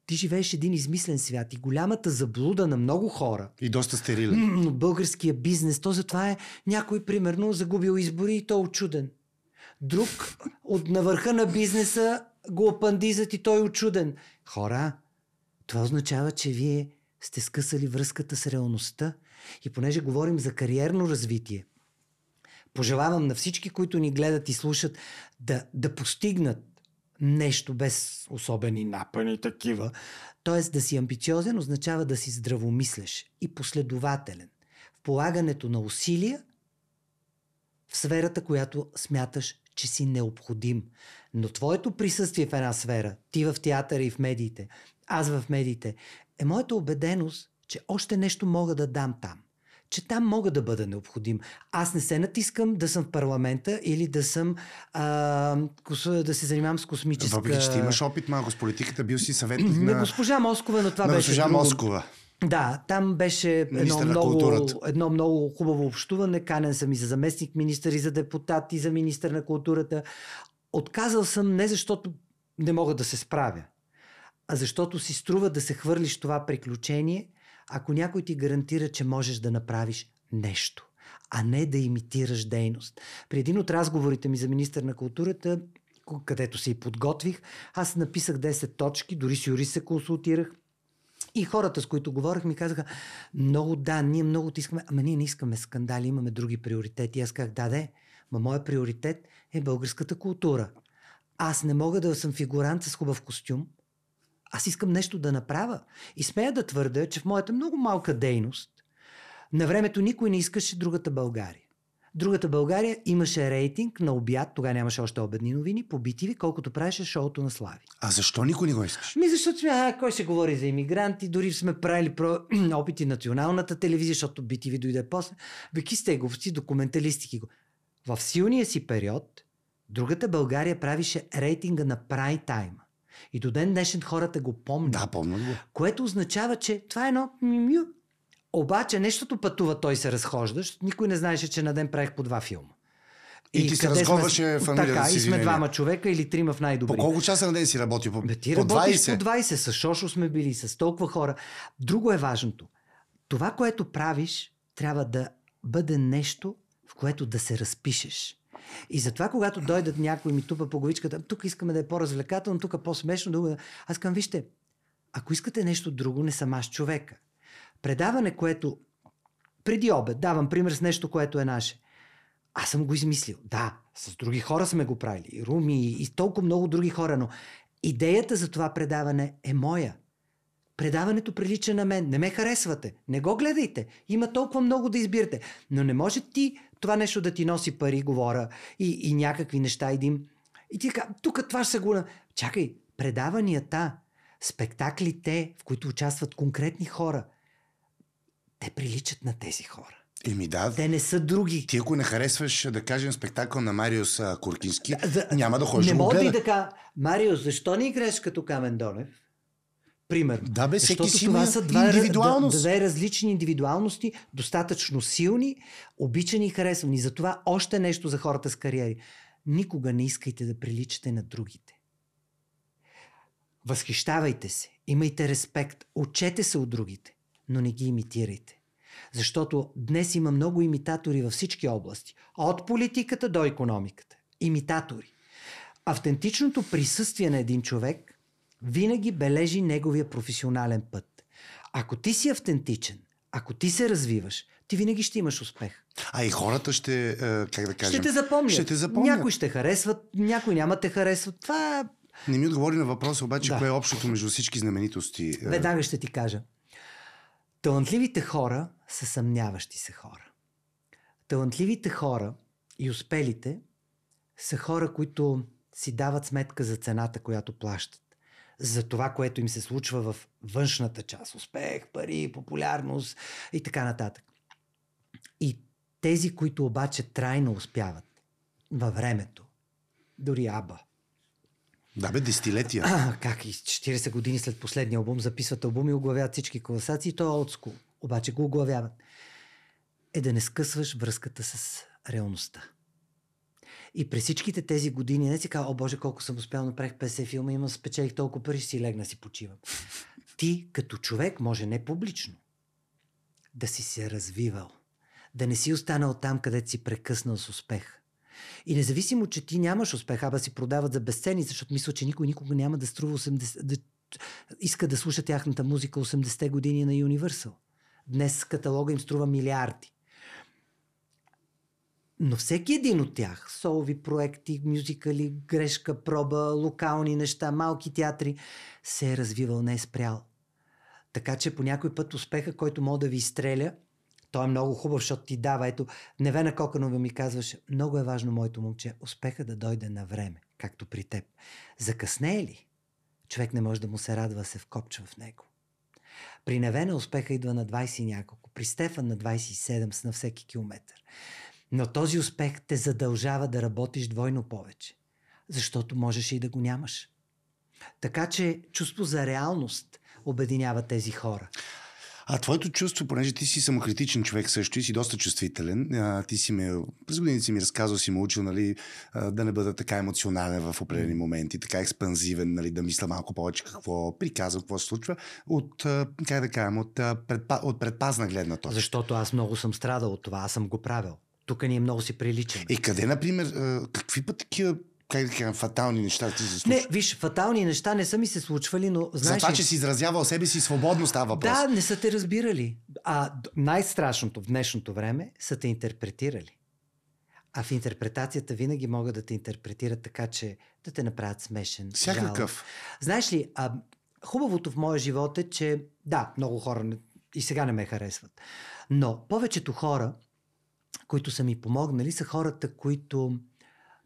Ти живееш един измислен свят и голямата заблуда на много хора.
И доста стерилен.
Но българския бизнес, то затова е някой, примерно, загубил избори и то е очуден. Друг от на върха на бизнеса го опандизат и той е очуден. Хора, това означава, че вие сте скъсали връзката с реалността. И понеже говорим за кариерно развитие, пожелавам на всички, които ни гледат и слушат, да, да постигнат нещо без особени напани такива. Тоест да си амбициозен означава да си здравомислеш и последователен в полагането на усилия в сферата, която смяташ, че си необходим. Но твоето присъствие в една сфера, ти в театъра и в медиите, аз в медиите, е моята убеденост, че още нещо мога да дам там. Че там мога да бъда необходим. Аз не се натискам да съм в парламента или да съм а, да се занимавам с космическа...
Въпреки, че ти имаш опит малко с политиката, бил си съветник на...
На госпожа Москова, но това
на
беше
госпожа
друго.
Москова.
Да, там беше едно много, едно много хубаво общуване. Канен съм и за заместник министър, и за депутат, и за министър на културата. Отказал съм не защото не мога да се справя, а защото си струва да се хвърлиш това приключение, ако някой ти гарантира, че можеш да направиш нещо, а не да имитираш дейност. При един от разговорите ми за министър на културата, където се и подготвих, аз написах 10 точки, дори с юрист се консултирах. И хората, с които говорих, ми казаха, много да, ние много ти искаме, ама ние не искаме скандали, имаме други приоритети. Аз казах, да, де, ма моят приоритет е българската култура. Аз не мога да съм фигурант с хубав костюм. Аз искам нещо да направя. И смея да твърда, че в моята много малка дейност, на времето никой не искаше другата България. Другата България имаше рейтинг на обяд, тогава нямаше още обедни новини, по BTV, колкото правеше шоуто на Слави.
А защо никой не го искаш?
Ми защото сме, а, кой ще говори за иммигранти, дори сме правили про... опити националната телевизия, защото BTV дойде после. Беки стеговци, документалистики го. В силния си период, другата България правише рейтинга на прай тайм. И до ден днешен хората го помнят.
Да, помня го.
Което означава, че това е едно. Обаче нещото пътува, той се разхожда, защото никой не знаеше, че на ден правих по два филма.
И ти се
къде
разговаше
сме,
фамилията
Така,
си,
и сме двама човека или трима в най-добри.
По колко часа на ден си работи? По,
Бе, ти
по
работиш
20?
по 20, с Шошо сме били, с толкова хора. Друго е важното. Това, което правиш, трябва да бъде нещо, в което да се разпишеш. И затова, когато дойдат някой ми тупа по главичката, тук искаме да е по-развлекателно, тук по-смешно, друго. Аз казвам, вижте, ако искате нещо друго, не съм аз човека. Предаване, което преди обед, давам пример с нещо, което е наше. Аз съм го измислил. Да, с други хора сме го правили. И Руми, и толкова много други хора, но Идеята за това предаване е моя. Предаването прилича на мен. Не ме харесвате. Не го гледайте. Има толкова много да избирате. Но не може ти това нещо да ти носи пари, говоря, и, и някакви неща, един. И ти така, тук това ще се го... Чакай, предаванията, спектаклите, в които участват конкретни хора, те приличат на тези хора.
Еми да.
Те не са други.
Ти ако не харесваш, да кажем, спектакъл на Мариус Куркински, да, няма да ходиш
Не
да
мога
гледа.
и да кажа, Мариус, защо не играеш като Камен Донев? Примерно.
Да, бе, всеки
Защото
си
това са два,
индивидуалност.
две различни индивидуалности, достатъчно силни, обичани и харесвани. Затова още нещо за хората с кариери. Никога не искайте да приличате на другите. Възхищавайте се, имайте респект, учете се от другите, но не ги имитирайте. Защото днес има много имитатори във всички области. От политиката до економиката. Имитатори. Автентичното присъствие на един човек винаги бележи неговия професионален път. Ако ти си автентичен, ако ти се развиваш, ти винаги ще имаш успех.
А и хората ще, е, как да кажем...
Ще те запомнят.
Ще те запомнят.
Някои ще харесват, някои няма те харесват. Това
Не ми отговори на въпроса обаче,
Да.
кое е общото между всички знаменитости. Е,
Веднага ще ти кажа. Талантливите хора са съмняващи се хора. Талантливите хора и успелите са хора, които си дават сметка за цената, която плащат. За това, което им се случва в външната част. Успех, пари, популярност и така нататък. И тези, които обаче трайно успяват във времето, дори Аба,
Да, бе, десетилетия.
а, как и 40 години след последния албум записват албум и оглавяват всички класации, то е олдскул. Обаче го оглавяват. Е да не скъсваш връзката с реалността. И през всичките тези години не си казва, о боже, колко съм успял, направих 50 филма, имам спечелих толкова пари, си легна си почивам. Ти като човек, може не публично, да си се развивал. Да не си останал там, където си прекъснал с успех. И независимо, че ти нямаш успех, аба си продават за безцени, защото мисля, че никой никога няма да струва 80, да, иска да слуша тяхната музика 80-те години на Universal. Днес каталога им струва милиарди. Но всеки един от тях, солови проекти, мюзикали, грешка, проба, локални неща, малки театри, се е развивал, не е спрял. Така че по някой път успеха, който мога да ви изстреля, той е много хубав, защото ти дава. Ето, Невена Коканова ми казваше, много е важно, моето момче, успеха да дойде на време, както при теб. Закъснее ли? Човек не може да му се радва, се вкопчва в него. При Невена успеха идва на 20 и няколко, при Стефан на 27 с на всеки километър. Но този успех те задължава да работиш двойно повече, защото можеш и да го нямаш. Така че чувство за реалност обединява тези хора.
А твоето чувство, понеже ти си самокритичен човек също и си доста чувствителен, а, ти си ме, през годините си ми разказал, си ме учил, нали, а, да не бъда така емоционален в определени моменти, така експанзивен, нали, да мисля малко повече какво приказвам, какво се случва, от, а, как да кажем, от, предпа, от предпазна гледна точка.
Защото аз много съм страдал от това, аз съм го правил. Тук ние много си приличаме.
И къде, например, какви път такива, как да кажем, фатални неща ти се случват?
Не, виж, фатални неща не са ми се случвали, но
За
знаеш
това,
ли,
че си изразявал себе си свободно става въпрос.
Да, не са те разбирали. А най-страшното в днешното време са те интерпретирали. А в интерпретацията винаги могат да те интерпретират така, че да те направят смешен.
Всякакъв.
Знаеш ли, а, хубавото в моя живот е, че да, много хора не, и сега не ме харесват. Но повечето хора, които са ми помогнали, са хората, които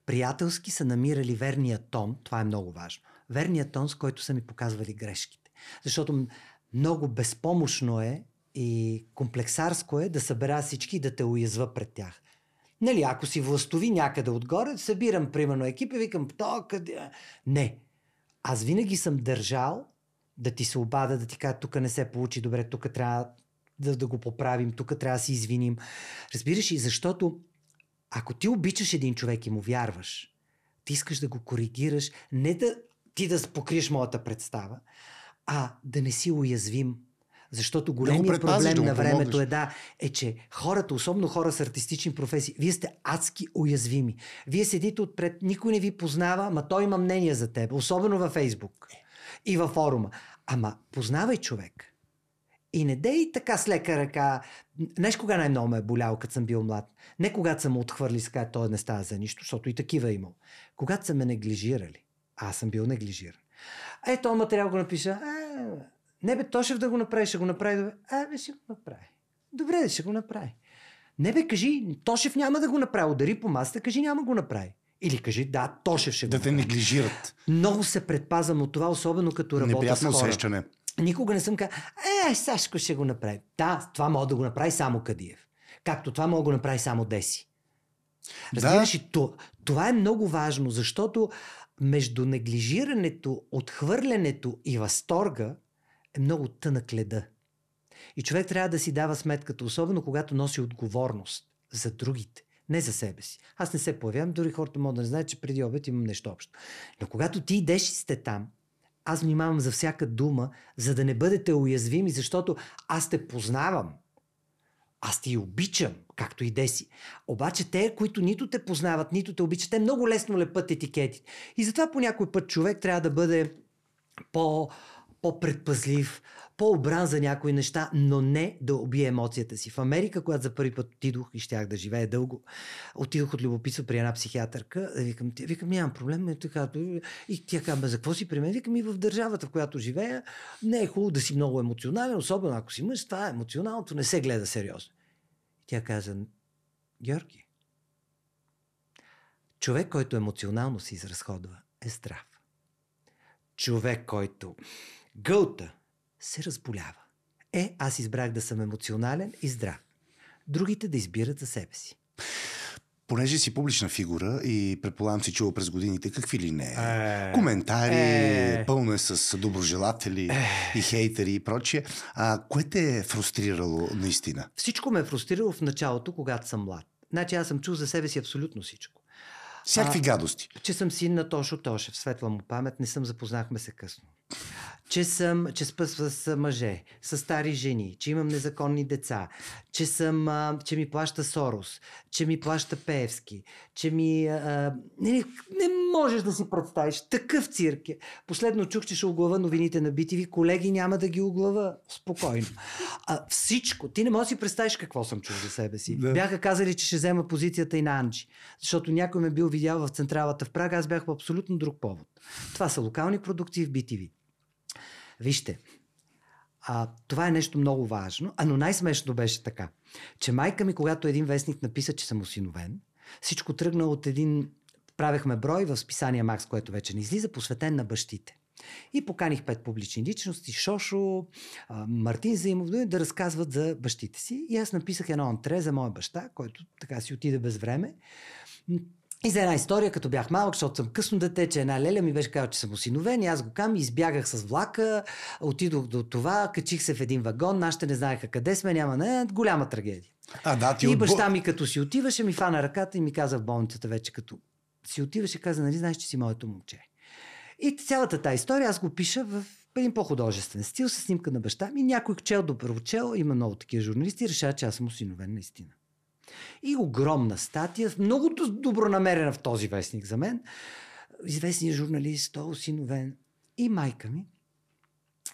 приятелски са намирали верния тон. Това е много важно. Верния тон, с който са ми показвали грешките. Защото много безпомощно е и комплексарско е да събера всички и да те уязва пред тях. Нали, ако си властови някъде отгоре, събирам, примерно, екип и викам, то къде... Не. Аз винаги съм държал да ти се обада, да ти кажа, тук не се получи добре, тук трябва да, да го поправим, тук трябва да се извиним. Разбираш ли, защото ако ти обичаш един човек и му вярваш, ти искаш да го коригираш, не да ти да покриеш моята представа, а да не си уязвим. Защото големият
предпазиш,
проблем
да
на времето е да, е, че хората, особено хора с артистични професии, вие сте адски уязвими. Вие седите отпред, никой не ви познава, ма той има мнение за теб, особено във Фейсбук и във форума. Ама познавай човек. И не дей така с лека ръка. Знаеш кога най-много ме е болял, като съм бил млад? Не когато съм отхвърли с той не става за нищо, защото и такива е имал. Когато са ме неглижирали. Аз съм бил неглижиран. Е, този материал го напиша. А, не бе, Тошев да го направи, ще го направи. Добре. А, бе, ще го направи. Добре, да ще го направи. Не бе, кажи, Тошев няма да го направи. Удари по масата, кажи, няма го направи. Или кажи, да, Тошев ще
Да
го
те
направи.
неглижират.
Много се предпазвам от това, особено като работя
Неприятно
с хора.
усещане.
Никога не съм казал, е, Сашко ще го направи. Да, това мога да го направи само Кадиев. Както това мога да го направи само Деси. Разбираш то, това е много важно, защото между неглижирането, отхвърлянето и възторга е много тънък леда. И човек трябва да си дава сметката, особено когато носи отговорност за другите, не за себе си. Аз не се появявам, дори хората могат да не знаят, че преди обед имам нещо общо. Но когато ти идеш и сте там, аз внимавам за всяка дума, за да не бъдете уязвими, защото аз те познавам. Аз ти обичам, както и деси. Обаче те, които нито те познават, нито те обичат, те много лесно лепат етикетите. И затова по някой път човек трябва да бъде по, по-предпазлив, по-обран за някои неща, но не да убие емоцията си. В Америка, когато за първи път отидох и щях да живея дълго, отидох от любопитство при една психиатърка. Викам, тя- викам нямам проблем. И, така, и тя казва, «Бе, за какво си при мен? Викам и в държавата, в която живея, не е хубаво да си много емоционален, особено ако си мъж, това е емоционалното, не се гледа сериозно. Тя каза, Георги, човек, който емоционално се изразходва, е здрав. Човек, който гълта, се разболява. Е, аз избрах да съм емоционален и здрав. Другите да избират за себе си.
Понеже си публична фигура и предполагам си чувал през годините какви ли не.
Е.
Коментари,
Е.
пълно е с доброжелатели и хейтери и прочие. А, кое те е фрустрирало наистина?
Всичко ме е фрустрирало в началото, когато съм млад. Значи аз съм чул за себе си абсолютно всичко.
Всякакви
А,
гадости.
Че съм син на Тошо Тошев, светла му памет, не съм запознахме се късно. Че съм, че спа с мъже, с стари жени, че имам незаконни деца, че съм, а, че ми плаща Сорос, че ми плаща Пеевски, че ми... А, не, не, можеш да си представиш. Такъв цирк. Последно чух, че ще оглава новините на BTV. Колеги, няма да ги оглава. Спокойно. А, всичко. Ти не можеш да си представиш какво съм чул за себе си.
Да.
Бяха казали, че ще взема позицията и на Анджи. Защото някой ме бил видял в централата в Прага, аз бях по абсолютно друг повод. Това са локални продукции в BTV. Вижте, а, това е нещо много важно, а но най-смешно беше така, че майка ми, когато един вестник написа, че съм осиновен, всичко тръгна от един, правехме брой в списание Макс, което вече не излиза, посветен на бащите. И поканих пет публични личности, Шошо, Мартин Заимов, да разказват за бащите си. И аз написах едно антре за моя баща, който така си отиде без време. И за една история, като бях малък, защото съм късно дете, че една леля ми беше казала, че съм осиновен и аз го кам, избягах с влака, отидох до това, качих се в един вагон, нашите не знаеха къде сме, няма не, голяма трагедия.
А, да, ти
И баща ми като си отиваше, ми фана ръката и ми каза в болницата вече, като си отиваше, каза, нали знаеш, че си моето момче. И цялата тази история аз го пиша в един по-художествен стил, с снимка на баща ми. Някой чел доброчел, има много такива журналисти, решава, че аз съм осиновен наистина. И огромна статия, много добронамерена в този вестник за мен. Известният журналист, той е осиновен. И майка ми,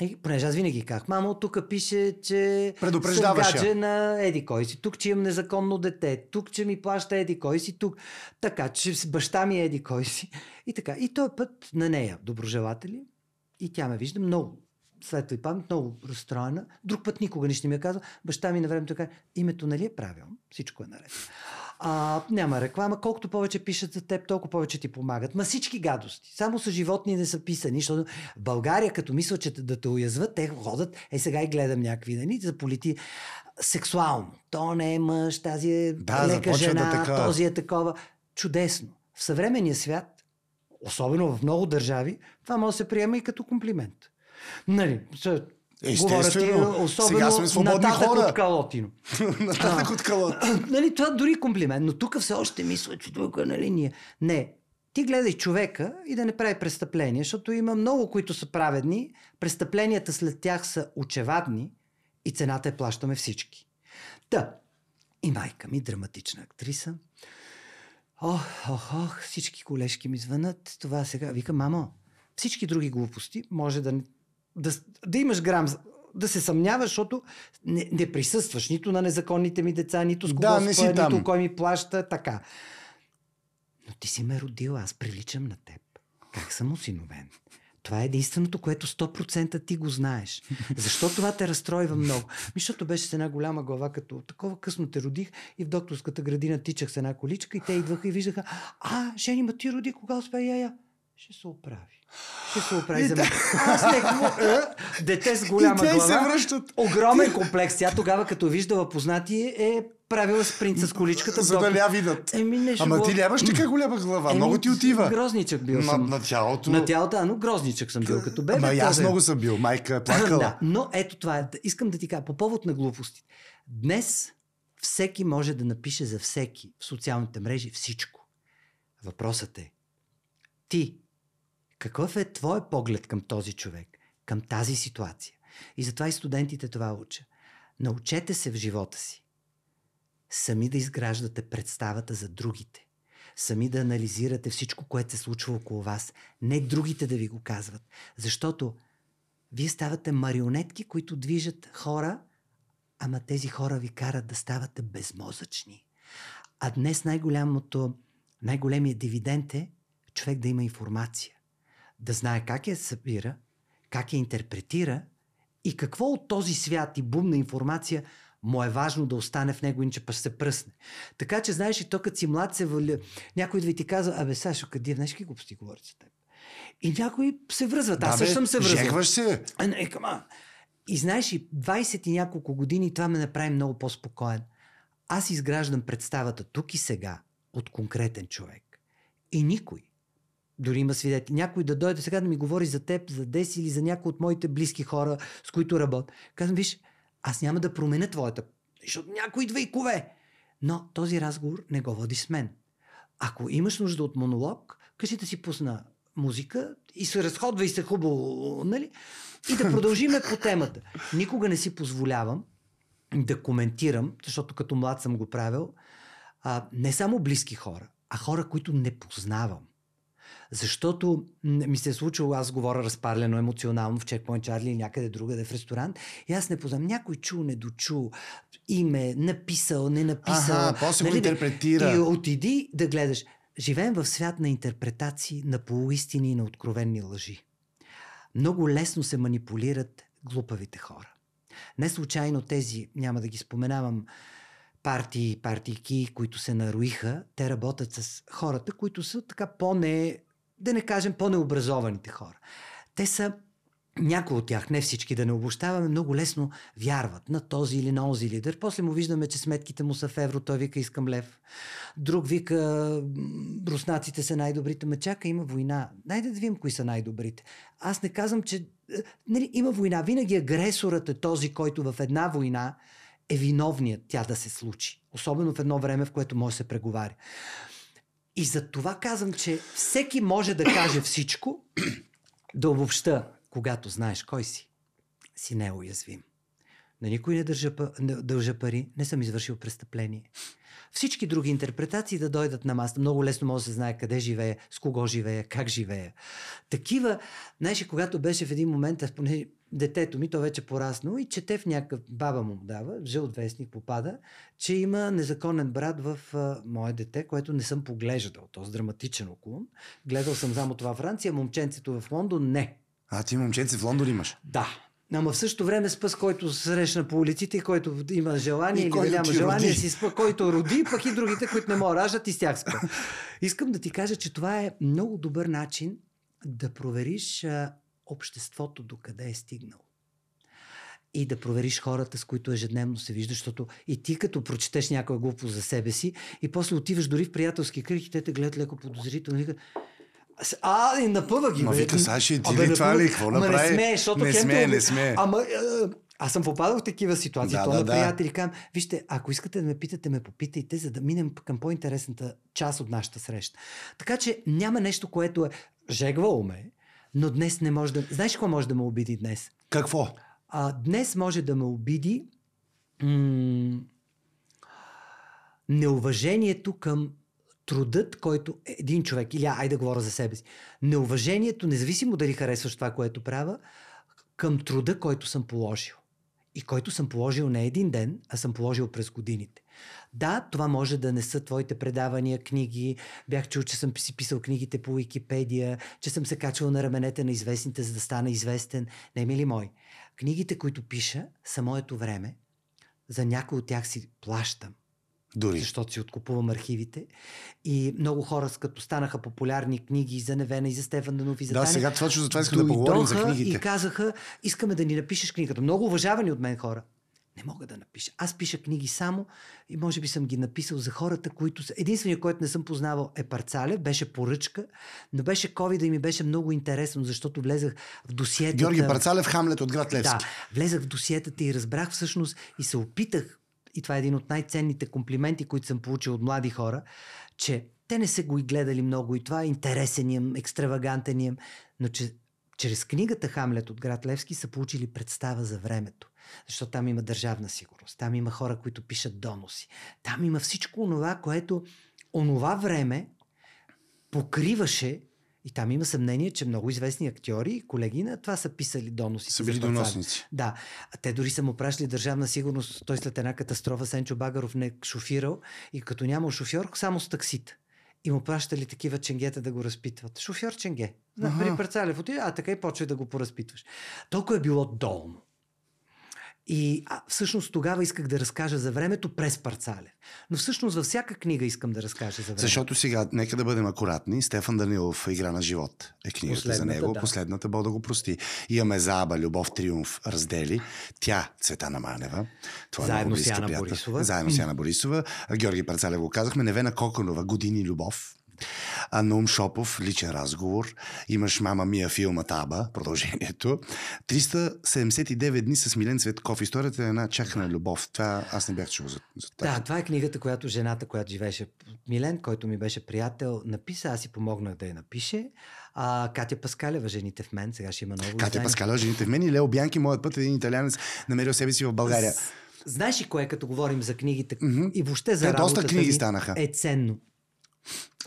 и понеже аз винаги казах, мамо, тук пише, че
Предупреждаваш
съм
я.
гадже на еди кой си, тук, че имам незаконно дете, тук, че ми плаща еди кой си, тук, така, че баща ми е еди кой си. И така. И този път на нея, доброжелатели, и тя ме вижда много светла и памет, много разстроена. Друг път никога нищо не ми е казал. Баща ми на времето каза, името нали е правилно, всичко е наред. А, няма реклама. Колкото повече пишат за теб, толкова повече ти помагат. Ма всички гадости. Само са животни не са писани, защото в България, като мисля, че да те уязват, те ходят, е сега и гледам някакви, нали, за полити сексуално. То не е мъж, тази е
Да,
лека
да
жена,
така.
този е такова. Чудесно. В съвременния свят, особено в много държави, това може да се приема и като комплимент. Нали,
Естествено.
ти, особено
Сега сме свободни
нататък
хора.
от Калотино.
Нататък от калот.
нали, това дори е комплимент, но тук все още мисля, че тук нали, ние. Не. Ти гледай човека и да не прави престъпления, защото има много, които са праведни, престъпленията след тях са очевадни и цената я плащаме всички. Та, и майка ми, драматична актриса. Ох, ох, ох, всички колежки ми звънат. Това сега. Вика, мамо, всички други глупости може да, да, да имаш грам, да се съмняваш, защото не, не присъстваш нито на незаконните ми деца, нито с кого
Да, не там.
нито кой ми плаща, така. Но ти си ме родила, аз приличам на теб. Как съм осиновен? Това е единственото, което 100% ти го знаеш. Защо това те разстройва много? Ми, защото беше с една голяма глава, като такова късно те родих и в докторската градина тичах с една количка и те идваха и виждаха, а, Жени, ма ти роди, кога успя я, я? Ще се оправи. Ще се оправи за мен. Аз е, Дете с голяма глава.
се връщат.
Огромен комплекс. Тя тогава, като виждала познати, е правила спринт с количката.
За да ля видят.
Еми, нещо
Ама
го-
ти нямаш така голяма глава.
Еми,
Много ти отива.
Грозничък бил
На,
съм.
на тялото.
На тялото, а, но грозничък съм бил като бебе.
Ама и аз много съм бил. Майка е плакала.
Да, но ето това е. Искам да ти кажа, по повод на глупости. Днес всеки може да напише за всеки в социалните мрежи всичко. Въпросът е, ти, какъв е твой поглед към този човек, към тази ситуация? И затова и студентите това уча. Научете се в живота си. Сами да изграждате представата за другите. Сами да анализирате всичко, което се случва около вас. Не другите да ви го казват. Защото вие ставате марионетки, които движат хора, ама тези хора ви карат да ставате безмозъчни. А днес най-голямото, най-големият дивидент е човек да има информация. Да знае как я събира, как я интерпретира и какво от този свят и бум на информация му е важно да остане в него, иначе пък се пръсне. Така че, знаеш, и то като си млад се вали... Някой да ви ти казва, абе, Сашо, къде, знаеш какви глупости говори за теб? И някой се връзват. Аз
бе,
също съм се връзвал.
Жегваш се.
А, не, кама. И знаеш, и 20 и няколко години това ме направи много по-спокоен. Аз изграждам представата тук и сега от конкретен човек. И никой, дори има свидетели, някой да дойде сега да ми говори за теб, за Деси или за някой от моите близки хора, с които работя. Казвам, виж, аз няма да променя твоята, защото някой идва и кове. Но този разговор не го води с мен. Ако имаш нужда от монолог, кажи да си пусна музика и се разходва и се хубаво, нали? И да продължиме по темата. Никога не си позволявам да коментирам, защото като млад съм го правил, а, не само близки хора, а хора, които не познавам. Защото ми се е случило, аз говоря разпарлено емоционално в Checkpoint Charlie или някъде другаде в ресторант и аз не познавам. Някой чул, не дочул, име, написал, не написал.
Аха, после го
нали, да-
интерпретира.
И отиди да гледаш. Живеем в свят на интерпретации, на полуистини и на откровенни лъжи. Много лесно се манипулират глупавите хора. Не случайно тези, няма да ги споменавам, партии, партийки, които се наруиха, те работят с хората, които са така по-не, да не кажем по-необразованите хора. Те са някои от тях, не всички да не обощаваме, много лесно вярват на този или на онзи лидер. После му виждаме, че сметките му са в евро, той вика искам лев. Друг вика руснаците са най-добрите. Ма чака, има война. Найде да видим кои са най-добрите. Аз не казвам, че... е, Нали, има война. Винаги агресорът е този, който в една война е виновният тя да се случи. Особено в едно време, в което може да се преговаря. И за това казвам, че всеки може да каже всичко, да обобща, когато знаеш кой си, си неуязвим. На никой не държа, не дължа пари, не съм извършил престъпление. Всички други интерпретации да дойдат на масата. Много лесно може да се знае къде живея, с кого живея, как живея. Такива, знаеш, когато беше в един момент, аз поне детето ми, то вече пораснало и чете в някакъв, баба му дава, жълт вестник попада, че има незаконен брат в а, мое дете, което не съм поглеждал. Този драматичен уклон. Гледал съм само това Франция, момченцето в Лондон не.
А ти момченце в Лондон имаш.
Да. Ама в същото време с който срещна по улиците и който има желание
И
или няма желание,
роди.
си спа, който роди, пък и другите, които не могат да раждат и с тях спа. Искам да ти кажа, че това е много добър начин да провериш а, обществото докъде е стигнало. И да провериш хората, с които ежедневно се виждаш, защото и ти като прочетеш някоя глупост за себе си и после отиваш дори в приятелски кръг и те те гледат леко подозрително и викат, «С- а, и напъва ги.
Ма вика, Саши, ти
Абе,
ли това ли? Какво
Ама
направи?
Не смее, защото
Не
те-
не смее.
Ама, е, аз съм попадал в такива ситуации.
Да,
то
да,
на
да.
приятели казвам, вижте, ако искате да ме питате, ме попитайте, за да минем към по-интересната част от нашата среща. Така че няма нещо, което е жегвало ме, но днес не може да... Знаеш какво може да ме обиди днес?
Какво?
А, днес може да ме обиди м- неуважението към трудът, който е един човек, или айде да говоря за себе си, неуважението, независимо дали харесваш това, което правя, към труда, който съм положил. и който съм положил не един ден, а съм положил през годините. Да, това може да не са твоите предавания, книги. Бях чул, че съм си писал книгите по Википедия, че съм се качвал на раменете на известните, за да стана известен. Не, мили мой. Книгите, които пиша, са моето време. За някой от тях си плащам.
Дори.
Защото си откупувам архивите. И много хора, като станаха популярни книги и за Невена, и за Стефан Данов, и за
Да,
Таня,
сега точно за това искам да поговорим за книгите.
И казаха, искаме да ни напишеш книгата. Много уважавани от мен хора. Не мога да напиша. Аз пиша книги само и може би съм ги написал за хората, които са... Единственият, който не съм познавал е Парцалев, беше поръчка, но беше COVID и ми беше много интересно, защото влезах в досиетата.
Георги Парцалев, Хамлет от град Левски.
Да, влезах в досиетата и разбрах всъщност и се опитах, и това е един от най-ценните комплименти, които съм получил от млади хора, че те не са го и гледали много и това е интересен им, екстравагантен им, но че чрез книгата Хамлет от град Левски са получили представа за времето. Защото там има държавна сигурност, там има хора, които пишат доноси, там има всичко онова, което онова време покриваше и там има съмнение, че много известни актьори и колеги на това са писали доноси.
Са били доносници.
Да. А те дори са му пращали държавна сигурност. Той след една катастрофа Сенчо Багаров не е шофирал и като няма шофьор, само с таксита. И му пращали такива ченгета да го разпитват. Шофьор ченге. При Парцалев отиде, а така и почва да го поразпитваш. Толкова е било долно. И а, всъщност тогава исках да разкажа за времето през Парцалев. Но всъщност във всяка книга искам да разкажа за времето.
Защото сега, нека да бъдем акуратни, Стефан Данилов Игра на живот е книгата за
Последната,
него.
да.
Последната, Бог да го прости. Имаме Заба, Любов, Триумф, раздели. Тя, Цветана Манева. Това е
Заедно
много
с Яна
приятел.
Борисова.
Заедно с Яна Борисова. Георги Парцалев го казахме. Невена Коконова, Години любов. А Наум Шопов, личен разговор. Имаш Мама Мия филма Таба, продължението. 379 дни с Милен Цветков. Историята е една чакана любов. Това аз не бях чул за, за тази.
Да, това е книгата, която жената, която живееше Милен, който ми беше приятел, написа. Аз си помогнах да я напише. А, Катя Паскалева, жените в мен, сега ще има ново
Катя
издание.
Паскаля, жените в мен и Лео Бянки, моят път е един италянец, намерил себе си в България.
Знаеш ли кое, като говорим за книгите
Мгм.
и въобще за
Те доста
работата
книги
ми,
станаха.
е ценно?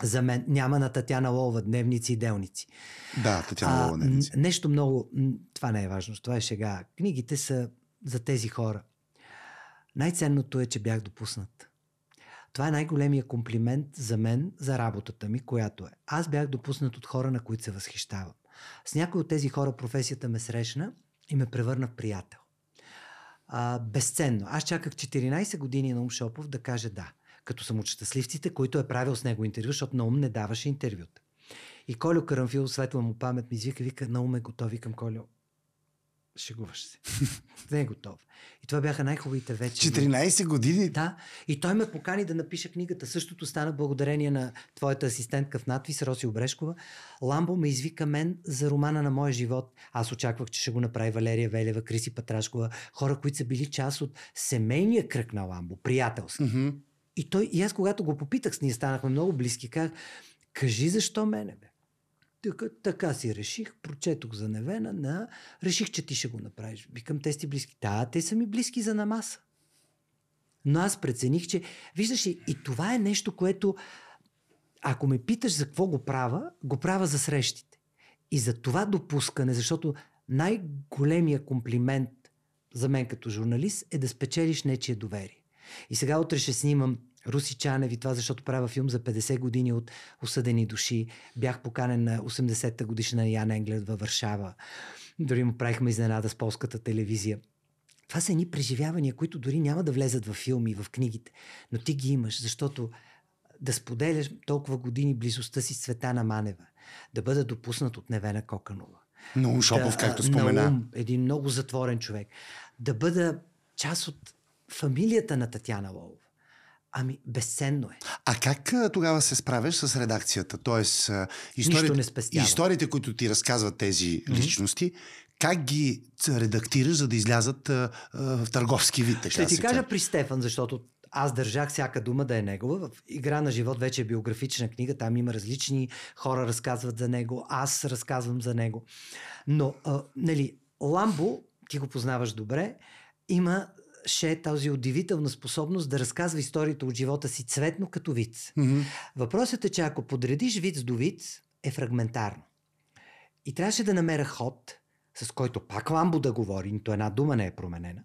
За мен няма на Татяна Лова дневници и делници.
Да, Татьяна
А,
Лова Невници.
н- нещо много... Това не е важно, това е шега. Книгите са за тези хора. Най-ценното е, че бях допуснат. Това е най-големия комплимент за мен, за работата ми, която е. Аз бях допуснат от хора, на които се възхищавам. С някой от тези хора професията ме срещна и ме превърна в приятел. А, безценно. Аз чаках 14 години на Ум Шопов да каже да. Като съм от щастливците, които е правил с него интервю, защото Наум не даваше интервюта. И Колю Карамфил, светла му памет, ми извика, вика, Наум е готов. Викам, Колю, шегуваш се. не е готов. И това бяха най-хубавите вечери.
14 години.
Да, и той ме покани да напиша книгата. Същото стана благодарение на твоята асистентка в надвис, Роси Обрешкова. Ламбо ме извика мен за романа на моя живот. Аз очаквах, че ще го направи Валерия Велева, Криси Патрашкова, хора, които са били част от семейния кръг на Ламбо, приятелски. И, той, и аз, когато го попитах, с ние станахме много близки, казах, кажи защо мене, бе. Така, така си реших, прочетох за Невена, на... реших, че ти ще го направиш. Викам, те сте близки. Да, те са ми близки за намаса. Но аз прецених, че, виждаш ли, и това е нещо, което, ако ме питаш за какво го правя, го правя за срещите. И за това допускане, защото най-големия комплимент за мен като журналист е да спечелиш нечие доверие. И сега утре ще снимам Руси Чанев и това, защото правя филм за 50 години от осъдени души. Бях поканен на 80-та годишна на Ян Енглер във Варшава. Дори му правихме изненада с полската телевизия. Това са едни преживявания, които дори няма да влезат в филми и в книгите, но ти ги имаш, защото да споделяш толкова години близостта си с Цветана Манева, да бъда допуснат от Невена Коканова,
Наум Шопов,
да,
както спомена.
Наум, един много затворен човек. Да бъда част от фамилията на Татяна Лолова. Ами, безценно е.
А как а, тогава се справяш с редакцията? Тоест, а, историите,
не
историите, които ти разказват тези личности, как ги редактираш, за да излязат а, в търговски вид? Така
Ще ти кажа при Стефан, защото аз държах всяка дума да е негова. В Игра на живот вече е биографична книга, там има различни хора разказват за него, аз разказвам за него. Но, а, нали, Ламбо, ти го познаваш добре, има ще тази удивителна способност да разказва историята от живота си цветно като виц.
Мгм.
Въпросът е, че ако подредиш виц до виц, е фрагментарно. И трябваше да намеря ход, с който пак ламбо да говори, нито една дума не е променена,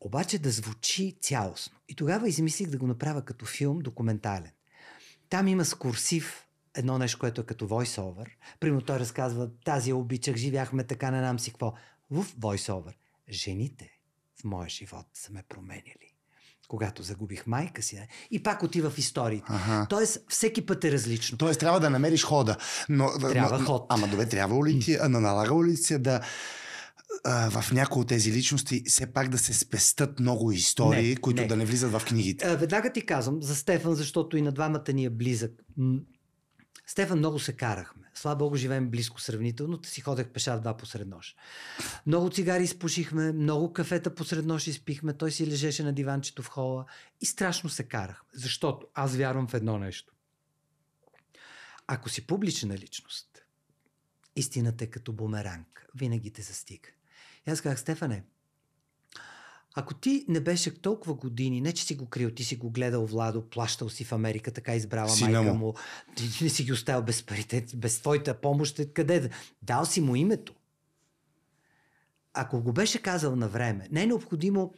обаче да звучи цялостно. И тогава измислих да го направя като филм документален. Там има с курсив едно нещо, което е като voice-over. Примерно той разказва, тази я обичах, живяхме така, не нам си какво. В voice-over. Жените в моя живот са ме променили. Когато загубих майка си. И пак отива в историите. Ага. Тоест, всеки път е различно.
Тоест, трябва да намериш хода. Но,
трябва но, ход.
Ама добре, трябва ли ти, налагало ли си да а, в някои от тези личности все пак да се спестат много истории, не, които не. да не влизат в книгите?
А, веднага ти казвам за Стефан, защото и на двамата ни е близък. Стефан много се карахме. Слава Богу, живеем близко сравнително. Си ходех пеша два посред нощ. Много цигари изпушихме, много кафета посред нощ изпихме. Той си лежеше на диванчето в хола и страшно се карахме. Защото аз вярвам в едно нещо. Ако си публична личност, истината е като бумеранг. Винаги те застига. И аз казах, Стефане, ако ти не беше толкова години, не че си го крил, ти си го гледал Владо, плащал си в Америка, така избрала Сина майка му, му ти не си ги оставил без парите, без твоята помощ, къде дал си му името. Ако го беше казал на време, не е необходимо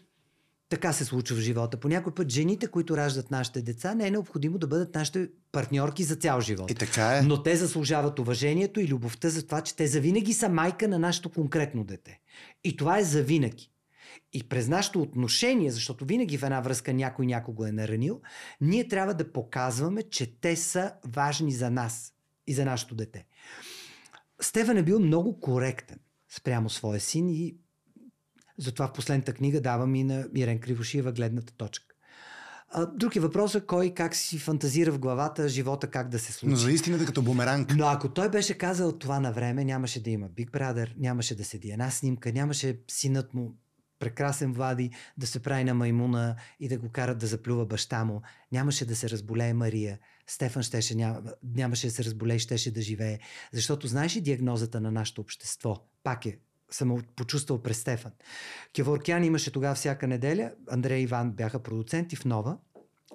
така се случва в живота. По някой път жените, които раждат нашите деца, не е необходимо да бъдат нашите партньорки за цял живот.
И така е.
Но те заслужават уважението и любовта за това, че те завинаги са майка на нашето конкретно дете. И това е завинаги. И през нашето отношение, защото винаги в една връзка някой някого е наранил, ние трябва да показваме, че те са важни за нас и за нашето дете. Стефан е бил много коректен спрямо своя син и затова в последната книга давам и на Мирен Кривошиева гледната точка. Друг е въпросът кой как си фантазира в главата живота как да се случи.
Но за истината като бумеранг.
Но ако той беше казал това на време, нямаше да има Big Brother, нямаше да седи една снимка, нямаше синът му прекрасен Влади да се прави на маймуна и да го карат да заплюва баща му. Нямаше да се разболее Мария. Стефан щеше, ням, нямаше да се разболее, щеше да живее. Защото знаеш ли диагнозата на нашето общество? Пак е съм почувствал през Стефан. Кеворкян имаше тогава всяка неделя. Андрей и Иван бяха продуценти в Нова.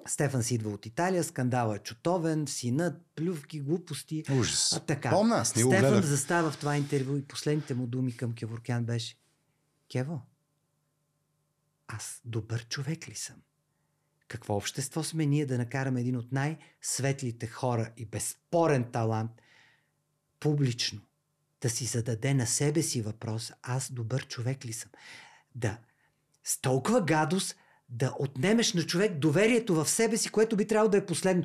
Стефан си идва от Италия, скандал е чутовен, синът, плювки, глупости.
Ужас.
А, така.
Помна,
Стефан гледах. застава в това интервю и последните му думи към Кеворкян беше Кево, аз добър човек ли съм? Какво общество сме ние да накараме един от най-светлите хора и безспорен талант публично да си зададе на себе си въпрос, аз добър човек ли съм? Да с толкова гадост да отнемеш на човек доверието в себе си, което би трябвало да е последно.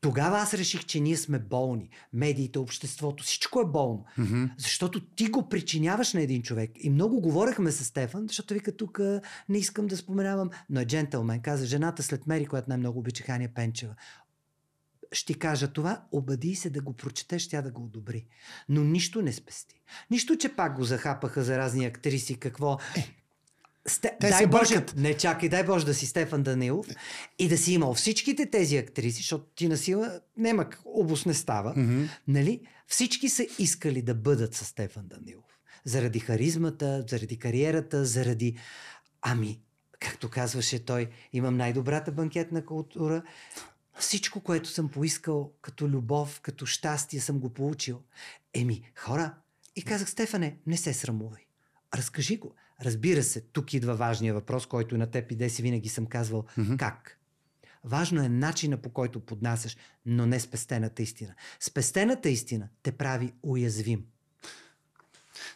Тогава аз реших, че ние сме болни. Медиите, обществото, всичко е болно. Mm-hmm. Защото ти го причиняваш на един човек. И много говорихме с Стефан, защото вика тук не искам да споменавам, но е джентълмен. Каза, жената след Мери, която най-много обича Ханя Пенчева. Ще кажа това, обади се да го прочетеш, тя да го одобри. Но нищо не спести. Нищо, че пак го захапаха за разни актриси, какво. Е,
Сте, Те дай се Боже, бъркат.
Не чакай, дай Боже да си Стефан Данилов и да си имал всичките тези актриси, защото ти на сила нема обус не става. Mm-hmm. Нали? Всички са искали да бъдат с Стефан Данилов. Заради харизмата, заради кариерата, заради... Ами, както казваше той, имам най-добрата банкетна култура. Всичко, което съм поискал като любов, като щастие, съм го получил. Еми, хора, и казах, Стефане, не се срамувай. Разкажи го. Разбира се, тук идва важния въпрос, който на теб и Деси винаги съм казвал. Mm-hmm. Как? Важно е начина по който поднасяш, но не спестената истина. Спестената истина те прави уязвим.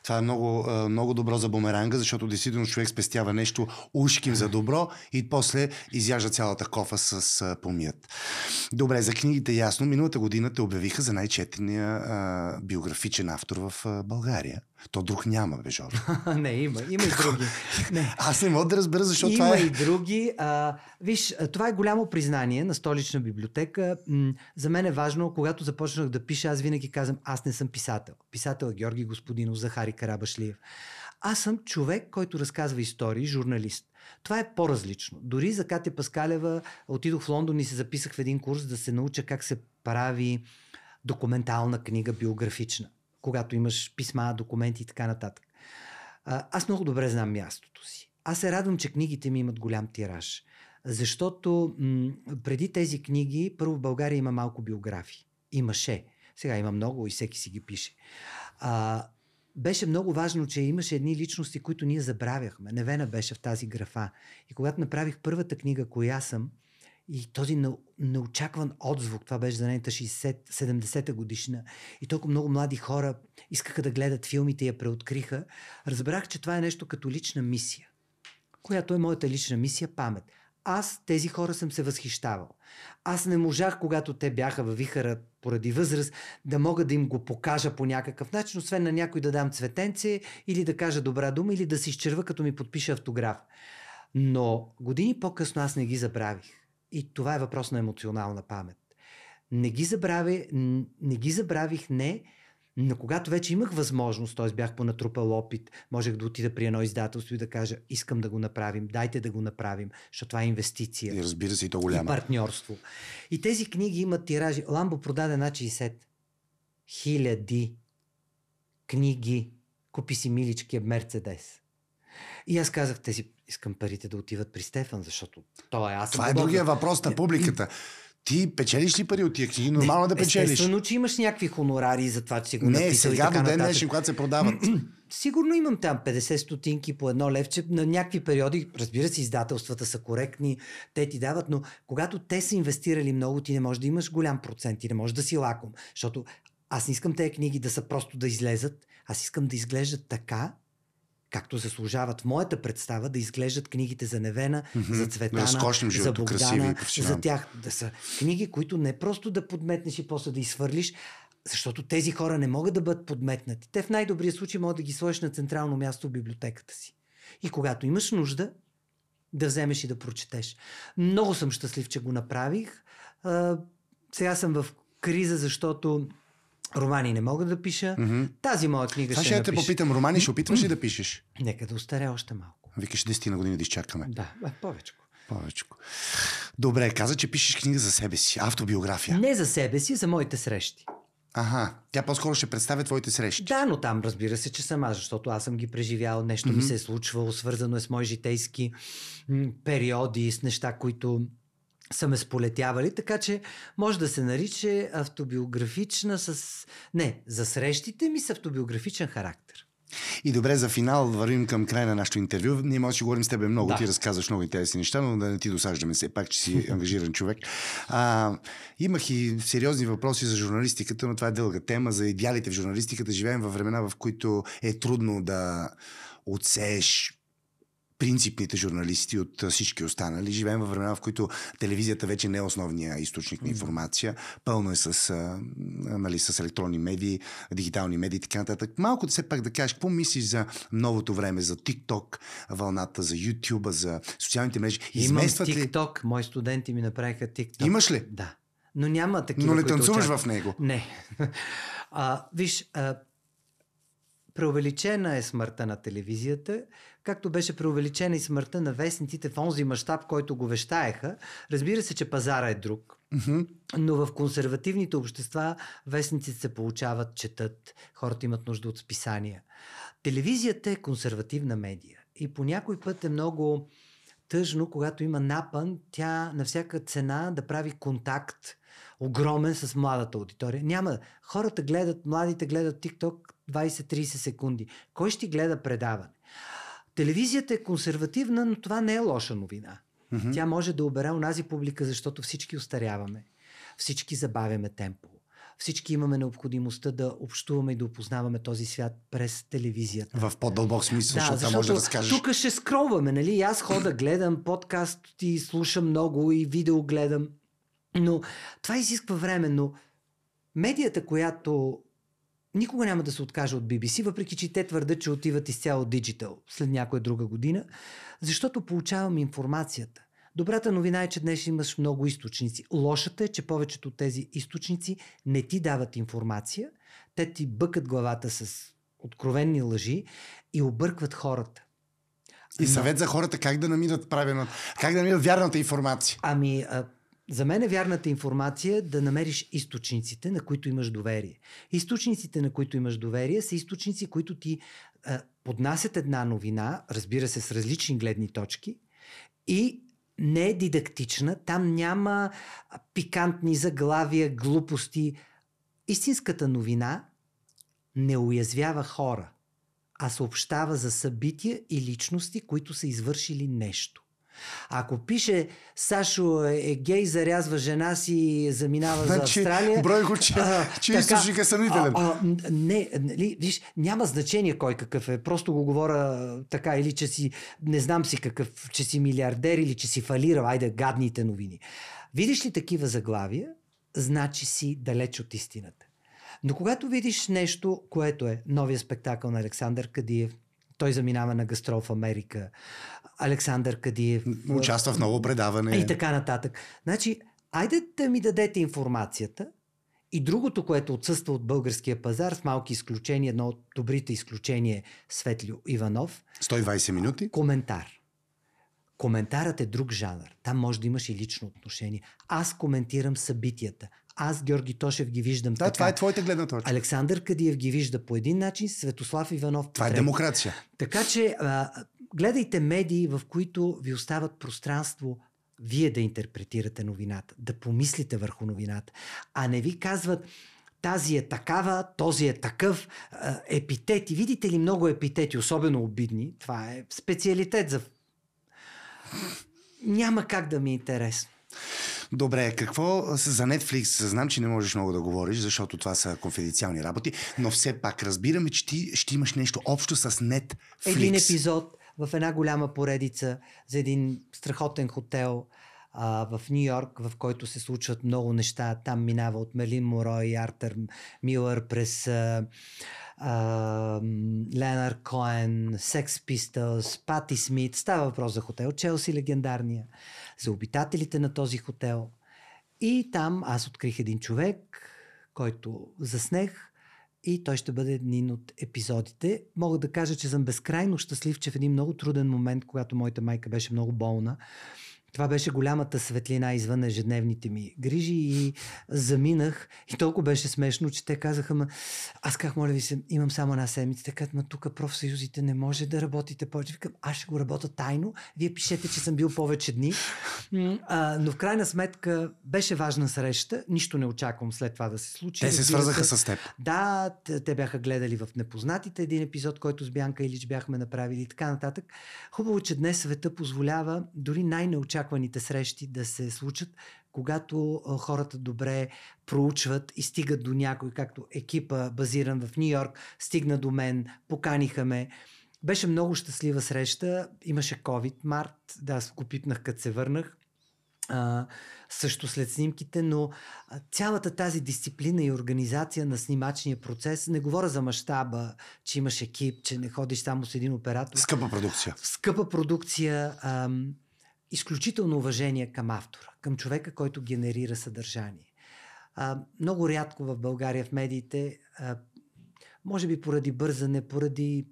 Това е много, много добро за бумеранга, защото действително човек спестява нещо ушким за добро и после изяжда цялата кофа с помият. Добре, за книгите ясно. Миналата година те обявиха за най-четения биографичен автор в България. То друг няма, бе, Жор.
не, има. Има и други.
Не. Аз не мога да разбера защо
има
това
е. Има и други. А, виж, това е голямо признание на столична библиотека. М- за мен е важно, когато започнах да пиша, аз винаги казвам, аз не съм писател. Писател е Георги Господинов, Захари Карабашлиев. Аз съм човек, който разказва истории, журналист. Това е по-различно. Дори за Катя Паскалева отидох в Лондон и се записах в един курс да се науча как се прави документална книга, биографична когато имаш писма, документи и така нататък. Аз много добре знам мястото си. Аз се радвам, че книгите ми имат голям тираж. Защото м- преди тези книги, първо в България има малко биографии. Имаше. Сега има много и всеки си ги пише. А, беше много важно, че имаше едни личности, които ние забравяхме. Невена беше в тази графа. И когато направих първата книга, коя съм, и този неочакван отзвук, това беше за нейната 60-70-та годишна, и толкова много млади хора искаха да гледат филмите и я преоткриха, разбрах, че това е нещо като лична мисия, която е моята лична мисия памет. Аз тези хора съм се възхищавал. Аз не можах, когато те бяха във вихара поради възраст, да мога да им го покажа по някакъв начин, освен на някой да дам цветенце или да кажа добра дума или да се изчерва, като ми подпише автограф. Но години по-късно аз не ги забравих. И това е въпрос на емоционална памет. Не ги, забрави, не ги забравих не, но когато вече имах възможност, т.е. бях понатрупал опит, можех да отида при едно издателство и да кажа, искам да го направим, дайте да го направим, защото това е инвестиция.
И разбира се, и то голяма.
И партньорство. И тези книги имат тиражи. Ламбо продаде на 60 хиляди книги. Купи си миличкия Мерцедес. И аз казах, тези искам парите да отиват при Стефан, защото той е аз.
Това е другия въпрос на публиката. Ти печелиш ли пари от тия книги? Нормално да печелиш.
Естествено, че имаш някакви хонорари за това, че си го
Не, сега до ден днешен, когато се продават.
Сигурно имам там 50 стотинки по едно левче. На някакви периоди, разбира се, издателствата са коректни, те ти дават, но когато те са инвестирали много, ти не можеш да имаш голям процент, ти не можеш да си лаком. Защото аз не искам тези книги да са просто да излезат, аз искам да изглеждат така, както заслужават в моята представа, да изглеждат книгите за Невена, mm-hmm. за Цветана, да за Богдана, за тях да са книги, които не просто да подметнеш и после да изхвърлиш, защото тези хора не могат да бъдат подметнати. Те в най-добрия случай могат да ги сложиш на централно място в библиотеката си. И когато имаш нужда, да вземеш и да прочетеш. Много съм щастлив, че го направих. А, сега съм в криза, защото Романи не мога да пиша. Mm-hmm. Тази моя книга
Това ще, ще те попитам, романи ще опитваш ли да пишеш?
Нека да устаря още малко.
Викаш 10 на години да изчакаме.
Да, повече.
Повече. Добре, каза, че пишеш книга за себе си, автобиография.
Не за себе си, за моите срещи.
Ага, тя по-скоро ще представя твоите срещи.
Да, но там разбира се, че съм аз, защото аз съм ги преживял, нещо mm-hmm. ми се е случвало, свързано е с мои житейски периоди, с неща, които са ме сполетявали, така че може да се нарича автобиографична с... Не, за срещите ми с автобиографичен характер.
И добре, за финал вървим към края на нашето интервю. Ние може да говорим с тебе много, да. ти разказваш много интересни неща, но да не ти досаждаме все пак, че си ангажиран човек. А, имах и сериозни въпроси за журналистиката, но това е дълга тема. За идеалите в журналистиката живеем във времена, в които е трудно да отсееш принципните журналисти от всички останали. Живеем във времена, в които телевизията вече не е основния източник на информация. Пълно е с, а, нали, с електронни медии, дигитални медии и така нататък. Малко все пак да кажеш, какво мислиш за новото време, за TikTok, вълната, за YouTube, за социалните мрежи?
Изместват Имам TikTok. Ли... Мои студенти ми направиха TikTok.
Имаш ли?
Да. Но няма такива.
Но не танцуваш в него.
Не. А, виж, а, преувеличена е смъртта на телевизията, както беше преувеличена и смъртта на вестниците в онзи мащаб, който го вещаеха. Разбира се, че пазара е друг. Mm-hmm. Но в консервативните общества вестниците се получават, четат, хората имат нужда от списания. Телевизията е консервативна медия и по някой път е много тъжно, когато има напън, тя на всяка цена да прави контакт огромен с младата аудитория. Няма. Хората гледат, младите гледат TikTok 20-30 секунди. Кой ще гледа предаване? Телевизията е консервативна, но това не е лоша новина. Mm-hmm. Тя може да обере онази публика, защото всички устаряваме. Всички забавяме темпо. Всички имаме необходимостта да общуваме и да опознаваме този свят през телевизията.
В по-дълбок смисъл, да, защото, защото може да разкажеш.
Тук ще скролваме, нали? Аз хода, гледам подкаст и слушам много и видео гледам. Но това изисква време, но медията, която никога няма да се откаже от BBC, въпреки че те твърдят, че отиват изцяло диджитал след някоя друга година, защото получавам информацията. Добрата новина е, че днес имаш много източници. Лошата е, че повечето от тези източници не ти дават информация, те ти бъкат главата с откровенни лъжи и объркват хората.
И съвет за хората как да намират правилната, как да намират вярната информация.
Ами, за мен е вярната информация да намериш източниците, на които имаш доверие. Източниците, на които имаш доверие, са източници, които ти а, поднасят една новина, разбира се, с различни гледни точки, и не е дидактична, там няма пикантни заглавия, глупости. Истинската новина не уязвява хора. а съобщава за събития и личности, които са извършили нещо. Ако пише Сашо е гей, зарязва жена си и заминава значи, за Австралия...
Брой го, че, а, че източник е съмнителен. А,
а, не, нали, виж, няма значение кой какъв е. Просто го говоря така, или че си, не знам си какъв, че си милиардер или че си фалирал. Айде, гадните новини. Видиш ли такива заглавия, значи си далеч от истината. Но когато видиш нещо, което е новия спектакъл на Александър Кадиев, той заминава на гастрол в Америка, Александър Кадиев.
Участва в ново предаване.
И така нататък. Значи, айде да ми дадете информацията. И другото, което отсъства от българския пазар, с малки изключения, едно от добрите изключения Светлио Иванов.
120 минути.
Коментар. Коментарът е друг жанр. Там може да имаш и лично отношение. Аз коментирам събитията. Аз, Георги Тошев, ги виждам
да,
така.
това е твоята гледна точка.
Александър Кадиев ги вижда по един начин, Светослав Иванов.
Това е демокрация.
Така че а, гледайте медии, в които ви остават пространство вие да интерпретирате новината, да помислите върху новината, а не ви казват тази е такава, този е такъв, епитети. Видите ли много епитети, особено обидни, това е специалитет за... Няма как да ми е интересно.
Добре, какво за Netflix? Знам, че не можеш много да говориш, защото това са конфиденциални работи, но все пак разбираме, че ти ще имаш нещо общо с Netflix.
Един епизод в една голяма поредица за един страхотен хотел а, в Нью Йорк, в който се случват много неща. Там минава от Мелин Моро и Артър Милър през а, Ленар Коен, Секс Пистълс, Пати Смит. Става въпрос за хотел Челси, легендарния, за обитателите на този хотел. И там аз открих един човек, който заснех и той ще бъде един от епизодите. Мога да кажа, че съм безкрайно щастлив, че в един много труден момент, когато моята майка беше много болна, това беше голямата светлина извън ежедневните ми грижи и заминах. И толкова беше смешно, че те казаха, ма, аз как моля ви се, имам само една седмица. Казват, ма тук профсъюзите не може да работите повече. Викам, аз ще го работя тайно. Вие пишете, че съм бил повече дни. А, но в крайна сметка беше важна среща. Нищо не очаквам след това да се случи.
Те се свързаха с теб.
Да, те бяха гледали в Непознатите един епизод, който с Бянка Илич бяхме направили и така нататък. Хубаво, че днес света позволява дори най-неочаквано неочакваните срещи да се случат, когато хората добре проучват и стигат до някой, както екипа базиран в Нью Йорк, стигна до мен, поканиха ме. Беше много щастлива среща. Имаше COVID март. Да, аз го пипнах, като се върнах. А, също след снимките, но цялата тази дисциплина и организация на снимачния процес, не говоря за мащаба, че имаш екип, че не ходиш само с един оператор.
Скъпа продукция.
Скъпа продукция. Ам, изключително уважение към автора, към човека, който генерира съдържание. А, много рядко в България в медиите, а, може би поради бързане, поради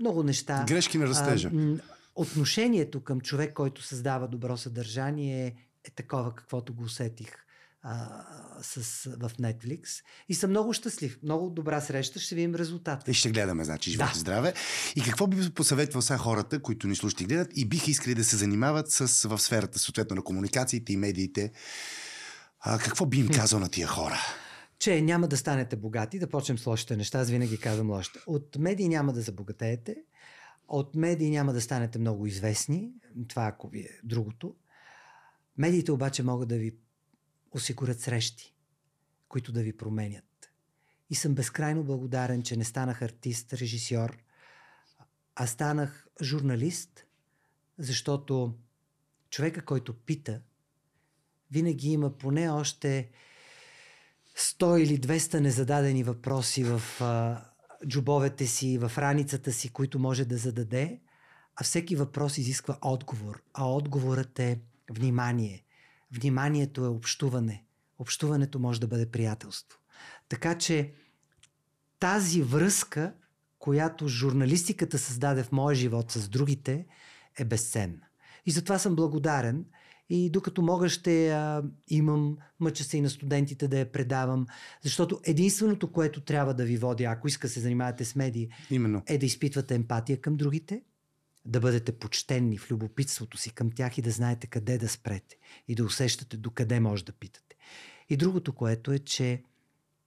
много неща.
Грешки на растежа. А,
отношението към човек, който създава добро съдържание е, такова, каквото го усетих а, с, в Netflix. И съм много щастлив. Много добра среща. Ще видим резултат.
И ще гледаме, значи, живот да. здраве. И какво би посъветвал сега хората, които ни слушат и гледат и биха искали да се занимават с, в сферата, съответно, на комуникациите и медиите? А, какво би им казал на тия хора?
Че няма да станете богати, да почнем с лошите неща. Аз винаги казвам лошите. От медии няма да забогатеете. От медии няма да станете много известни. Това ако ви е другото. Медиите обаче могат да ви осигурят срещи, които да ви променят. И съм безкрайно благодарен, че не станах артист, режисьор, а станах журналист, защото човека, който пита, винаги има поне още 100 или 200 незададени въпроси в а, джубовете си, в раницата си, които може да зададе, а всеки въпрос изисква отговор, а отговорът е внимание, Вниманието е общуване. Общуването може да бъде приятелство. Така че тази връзка, която журналистиката създаде в моя живот с другите, е безценна. И затова съм благодарен. И докато мога ще а, имам, мъча се и на студентите да я предавам, защото единственото, което трябва да ви води, ако иска се занимавате с медии,
Именно.
е да изпитвате емпатия към другите, да бъдете почтенни в любопитството си към тях и да знаете къде да спрете и да усещате до къде може да питате. И другото, което е, че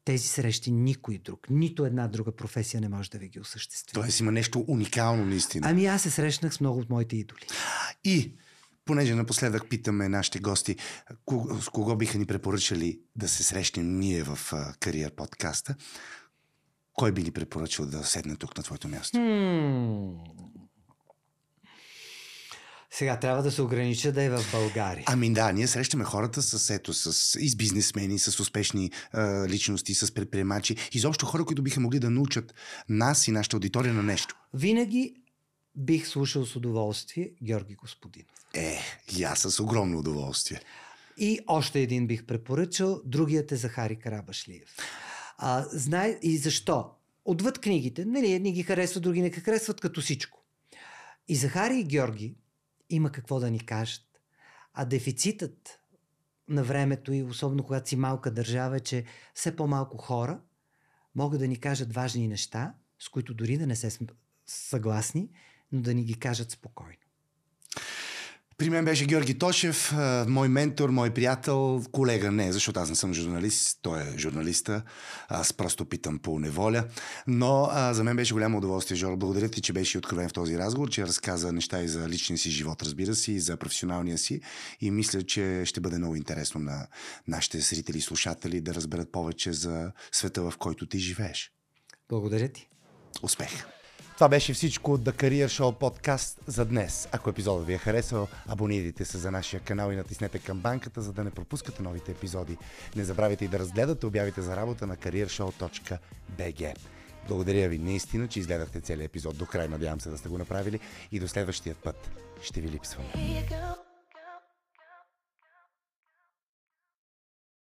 тези срещи никой друг, нито една друга професия не може да ви ги осъществи.
Тоест има нещо уникално наистина.
Ами аз се срещнах с много от моите идоли.
И понеже напоследък питаме нашите гости, с кого биха ни препоръчали да се срещнем ние в кариер подкаста, кой би ни препоръчал да седне тук на твоето място?
Сега трябва да се огранича да е в България.
Ами да, ние срещаме хората с, ето, с, и с бизнесмени, с успешни е, личности, с предприемачи. Изобщо хора, които биха могли да научат нас и нашата аудитория на нещо.
Винаги бих слушал с удоволствие Георги Господинов.
Е, и аз с огромно удоволствие.
И още един бих препоръчал, другият е Захари Карабашлиев. А, знае и защо? Отвъд книгите, нали, едни ги харесват, други не харесват, като всичко. И Захари и Георги има какво да ни кажат. А дефицитът на времето и особено когато си малка държава е, че все по-малко хора могат да ни кажат важни неща, с които дори да не се съгласни, но да ни ги кажат спокойно.
При мен беше Георги Тошев, мой ментор, мой приятел, колега. Не, защото аз не съм журналист, той е журналиста. Аз просто питам по неволя. Но а, за мен беше голямо удоволствие, Жор. Благодаря ти, че беше откровен в този разговор, че разказа неща и за личния си живот, разбира се, и за професионалния си. И мисля, че ще бъде много интересно на нашите зрители и слушатели да разберат повече за света, в който ти живееш.
Благодаря ти.
Успех! Това беше всичко от The Career Show подкаст за днес. Ако епизодът ви е харесал, абонирайте се за нашия канал и натиснете камбанката, за да не пропускате новите епизоди. Не забравяйте и да разгледате обявите за работа на careershow.bg. Благодаря ви наистина, че изгледахте целият епизод до край. Надявам се да сте го направили и до следващия път ще ви липсвам.